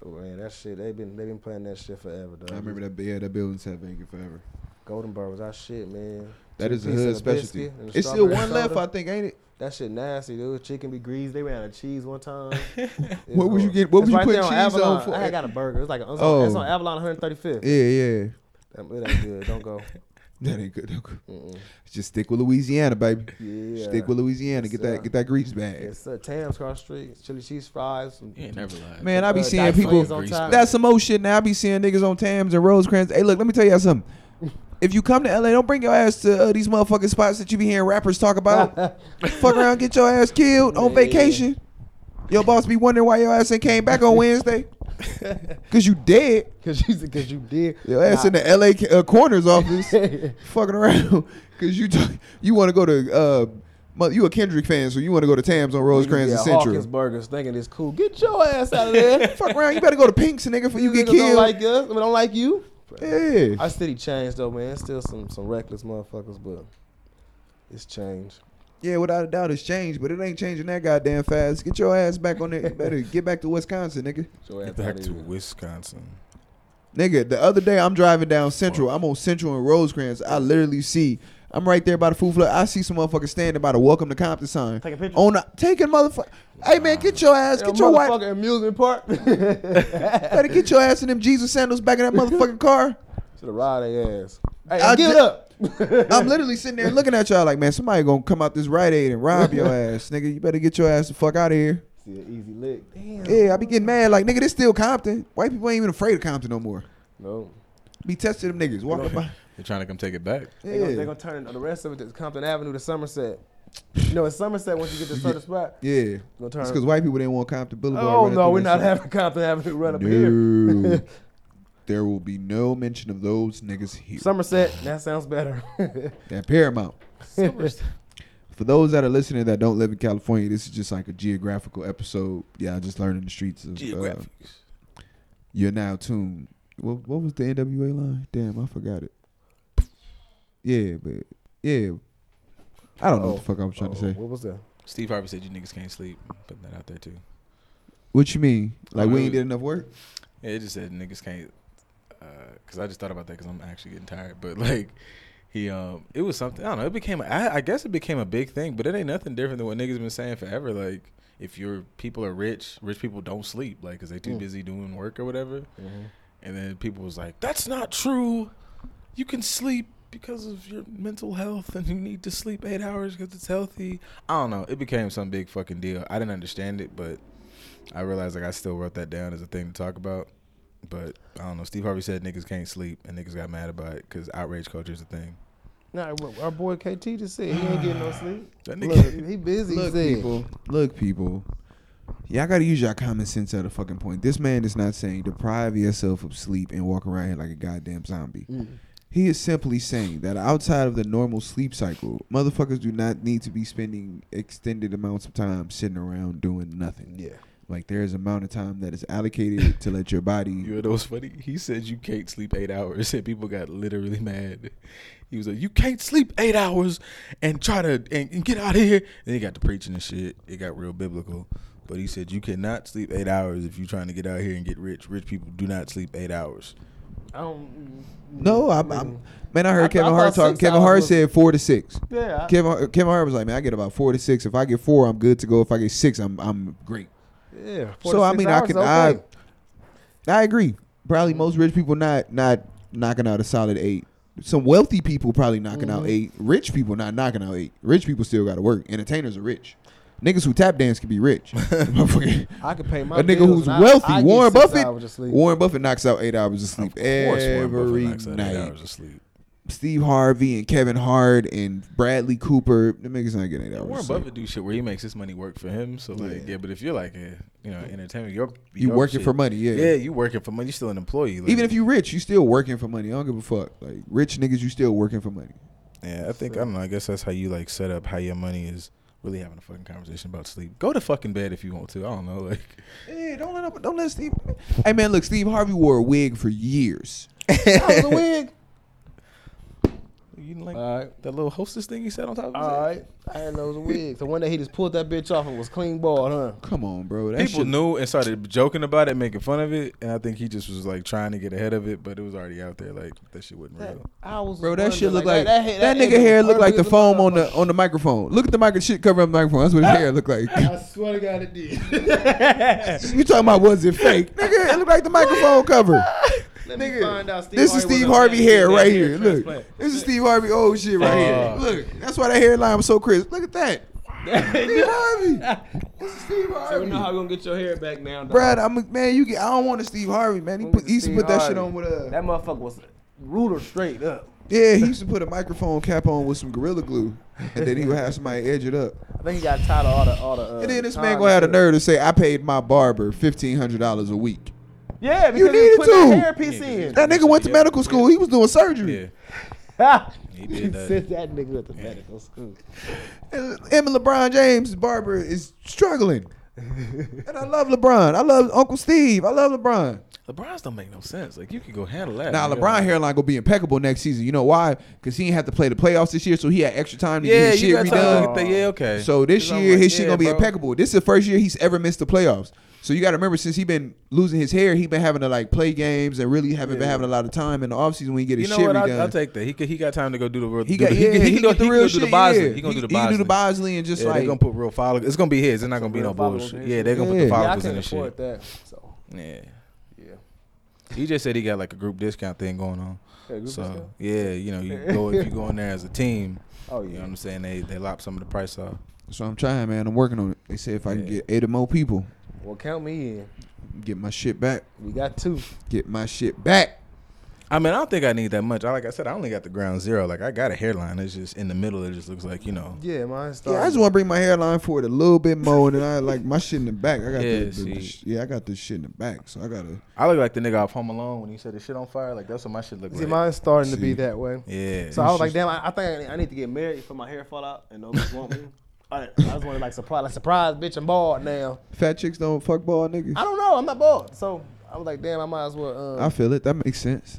So man, that shit they've been they've been playing that shit forever. Dog. I remember that. Yeah, that building sat vacant forever. Golden Bird was our shit, man. That Two is a pieces hood specialty. a It's still strawberry one left. I think, ain't it? That shit nasty, dude. Chicken be greased. They ran out of cheese one time. It What would you get- what It's would you right put there on cheese on Avalon. for- I had got a burger. It's like a, it's, Oh. on, on Avalon 135th. Yeah, yeah. That, it ain't good. Don't go. That ain't good. Don't go. Mm-mm. Just stick with Louisiana, baby. Yeah. Stick with Louisiana. Yes, Get sir. that get that grease bag. Yes, sir. Tams cross the street. Chili cheese fries. Some, You never lied. Man, I be Uh, seeing people. Flames on Grease top. bag. That's some old shit now. I be seeing niggas on Tams and Rosecrans. Hey, look, let me tell you something. If you come to LA, don't bring your ass to uh, these motherfucking spots that you be hearing rappers talk about. Fuck around, get your ass killed on vacation. Your boss be wondering why your ass ain't came back on Wednesday. Cause you dead. Cause you, cause you did. Your ass in the LA uh, coroner's office, fucking around. Cause you talk, you want to go to uh, you a Kendrick fan, so you want to go to Tams on Rosecrans and Central. Hawkins Burgers thinking it's cool. Get your ass out of there. Fuck around, you better go to Pink's, nigga, for you These get niggas Don't like us. I mean, don't like you. Yeah. Our city changed though, man. Still some some reckless motherfuckers, but it's changed. Yeah, without a doubt, it's changed, but it ain't changing that goddamn fast. Get your ass back on there. You better get back to Wisconsin, nigga. Get your ass Get back to. Wisconsin. Nigga, the other day I'm driving down Central. I'm on Central and Rosecrans. I literally see. I'm right there by the food floor. I see some motherfucker standing by the Welcome to Compton sign. Taking pictures. On the, taking motherfucker. Hey man, get your ass, Yo, get your wife. motherfucking amusement park. Better get your ass in them Jesus sandals back in that motherfucking car. Should have ride their ass. Hey, I give it up. I'm literally sitting there looking at y'all like, man, somebody gonna come out this Rite Aid and rob your ass, nigga. You better get your ass the fuck out of here. See an easy lick. Damn. Yeah, I be getting mad like, nigga, this still Compton. White people ain't even afraid of Compton no more. No. Be testing them niggas. Walking by. They're trying to come take it back. Yeah. They're gonna, Yeah. they gonna turn the rest of it to Compton Avenue to Somerset. You know, it's Somerset once you get to a certain spot. Yeah. Gonna It's turn. because white people didn't want Compton Boulevard. Oh no, we're not having Compton Avenue run up here. No. there will be no mention of those niggas here. Somerset, that sounds better. That Paramount. For those that are listening that don't live in California, this is just like a geographical episode. Yeah, I just learned in the streets of uh, You're now tuned. What, what was the NWA line? Damn, I forgot it. Yeah, but yeah, I don't know what the fuck I was trying to Oh, say. What was that? Steve Harvey said you niggas can't sleep. Putting that out there too. What you mean? Like we Uh, ain't did enough work? Yeah, it just said niggas can't. because I just thought about that because I'm actually getting tired. But like, he um, it was something. I don't know. It became. I, I guess it became a big thing, but it ain't nothing different than what niggas been saying forever. Like, if your people are rich, rich people don't sleep, like, cause they too Mm. busy doing work or whatever. And then people was like, "That's not true. You can sleep." Because of your mental health, and you need to sleep eight hours because it's healthy. I don't know. It became some big fucking deal. I didn't understand it, but I realized like I still wrote that down as a thing to talk about. But I don't know. Steve Harvey said niggas can't sleep, and niggas got mad about it because outrage culture is a thing. Nah, our boy KT just said he ain't getting no sleep. That Look, nigga, he busy. Look, said. people. Look, people. Y'all gotta use your common sense at a fucking point. This man is not saying deprive yourself of sleep and walk around here like a goddamn zombie. Mm. He is simply saying that outside of the normal sleep cycle, motherfuckers do not need to be spending extended amounts of time sitting around doing nothing. Yeah. Like there is an amount of time that is allocated to let your body. you know what's funny? He said you can't sleep eight hours, and people got literally mad. He was like, "You can't sleep eight hours and try to and, and get out of here." Then he got to preaching and shit. It got real biblical. But he said you cannot sleep eight hours if you're trying to get out here and get rich. Rich people do not sleep eight hours. I don't. No, I'm, I'm man. I heard I- Kevin I Hart talking. Kevin Hart was- said four to six. Yeah. I- Kevin Hart- Kevin Hart was like, man, I get about four to six. If I get four, I'm good to go. If I get six, I'm I'm great. Yeah. four So I mean, I can okay. I I agree. Probably most rich people not not knocking out a solid eight. Some wealthy people probably knocking out Mhm. eight. Rich people not knocking out eight. Rich people still got to work. Entertainers are rich. Niggas who tap dance can be rich. I could pay my a nigga who's and I- wealthy, I Warren Buffett- hours of sleep. Warren Buffett knocks out eight hours of sleep Of course, Warren Buffett every knocks out eight night. hours of sleep. Steve Harvey and Kevin Hart and Bradley Cooper, the niggas not getting eight hours. Warren of sleep. Buffett do shit where he makes his money work for him. So like, Yeah. yeah, but if you're like a you know entertainment, you're You your working shit- for money, yeah. Yeah, you working for money. You're still an employee. Like, Even if you rich, you still working for money. I don't give a fuck. Like rich niggas, you still working for money. yeah, I think I don't know. I guess that's how you like set up how your money is. Really having a fucking conversation about sleep. Go to fucking bed if you want to. I don't know. Like, Yeah, don't let up, don't let Steve. Hey man, look, Steve Harvey wore a wig for years. That was a wig. You didn't like All right. that little hostess thing he said on top of his All head? right. I didn't know it was a wig. So one day he just pulled that bitch off and was clean bald, huh? Come on, bro. That People shit, knew and started joking about it, making fun of it, and I think he just was like trying to get ahead of it, but it was already out there. Like that shit wasn't That, real. I was bro. That wondering, shit look like that, that, that, nigga hair look like the ugly as a foam on the on the microphone. Look at the micro shit cover up the microphone. That's what his hair look like. I swear to God, it did. you talking about was it fake? Nigga, it look like the microphone cover. Let me Nigga, find out Steve this is Steve Harvey hair with right here. Look, this is Steve Harvey old shit right here. Uh. Look, that's why that hairline was so crisp. Look at that. Steve Harvey. This is Steve Harvey. So Harvey. we know how we gonna get your hair back now, dog. Brad, I'm a, man. You get. I don't want a Steve Harvey, man. He, put, he used to put that shit on with a. That motherfucker was ruler straight up. Yeah, he used to put a microphone cap on with some gorilla glue, and then he would have somebody edge it up. I think he got tired of all the all the. Uh, And then this man gonna have the shit. nerve to say, "I paid my barber fifteen hundred dollars a week." Yeah, You because he needed put that to. hair piece Yeah, in. That nigga went to Yeah. medical school. He was doing surgery. Yeah, he did that. Sent that nigga went to medical school. And Him and LeBron James' barber is struggling. and I love LeBron. I love Uncle Steve. I love LeBron. LeBron's don't make no sense. Like you can go handle that. Now nigga. LeBron hairline gonna be impeccable next season. You know why? Because he didn't have to play the playoffs this year, so he had extra time to Yeah, get his shit got time to redone. Yeah, okay. So this year like, his shit gonna be bro. impeccable. This is the first year he's ever missed the playoffs. So you got to remember, since he been losing his hair, he been having to like play games and really haven't been having a lot of time in the offseason when he get You his know shit what? I'll, I'll take that. He could, he got time to go do the real. he got the, yeah, he, he, can do, get the he real can shit. do the Bosley. yeah. He gonna do the he, Bosley. can do the Bosley and just yeah, like they're gonna put real follicles. It's gonna be his. They're not gonna be no bullshit. Yeah, they're gonna put Yeah. the Yeah, I follicles in can't the shit. afford that. So Yeah. yeah. He just said he got like a group discount thing going on. Yeah, group So discount? yeah, you know, you go if you go in there as a team. Oh You know yeah. what I'm saying? They they lop some of the price off. So I'm trying, man. I'm working on it. They say if I can get eight or more people, Well, count me in. get my shit back. We got two. Get my shit back. I mean, I don't think I need that much. I like I said, I only got the ground zero. Like I got a hairline. It's just in the middle. It just looks like you know. Yeah, mine Yeah. I just want to bring my hairline forward a little bit more, and then I like my shit in the back. I got Yeah, the, the, the sh- yeah, I got this shit in the back, so I gotta. I look like the nigga off Home Alone when he said the shit on fire. Like that's what my shit look See, like. See, mine's starting to be that way. yeah. So I was like, damn, I, I think I, I need to get married for my hair fall out and nobody want me. I, I just want to like surprise, like surprise, bitch, I'm bald now. Fat chicks don't fuck bald niggas. I don't know, I'm not bald. So I was like, damn, I might as well. Um, I feel it. That makes sense.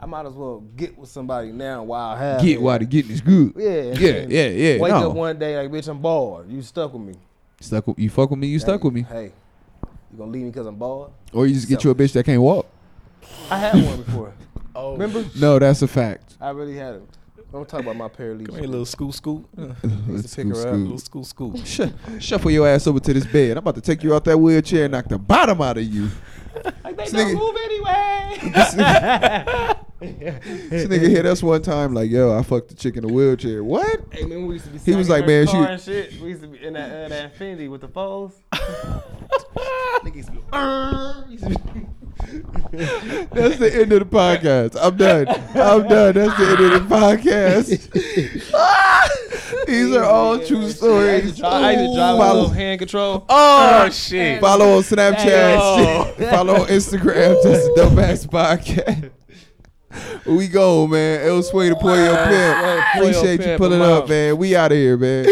I might as well get with somebody now while I have. Get it. why the getting is good. Yeah, Yeah, yeah, yeah. Wake no. up one day like, bitch, I'm bald. You stuck with me. Stuck with you. Fuck with me. You stuck with me. Hey, you gonna leave me because I'm bald? Or you just get So- you a bitch that can't walk. I had one before. Oh, Remember? No, that's a fact. I really had it. Don't talk about my paralegal. Come here, little school, school, uh, Let's pick her up. school. little school, school. Sh- shuffle your ass over to this bed. I'm about to take you out that wheelchair and knock the bottom out of you. Like they This don't nigga- move anyway. This nigga hit us one time like, yo, I fucked the chick in a wheelchair. What? Hey man, we used to be. He was like, man, she- and shit. We used to be in that uh, that Infiniti with the foes. Nigga used to be. "Arr!" Used to be- That's the end of the podcast. I'm done. I'm done. That's the end of the podcast. These are all true stories. I used to drive with a Follow, little hand control. Oh oh shit! follow on Snapchat. Oh. follow on Instagram. Just the ass podcast. We go, man. El Sway to Pollo pimp. Yeah, Pollo Appreciate you pulling up, man. We out of here, man.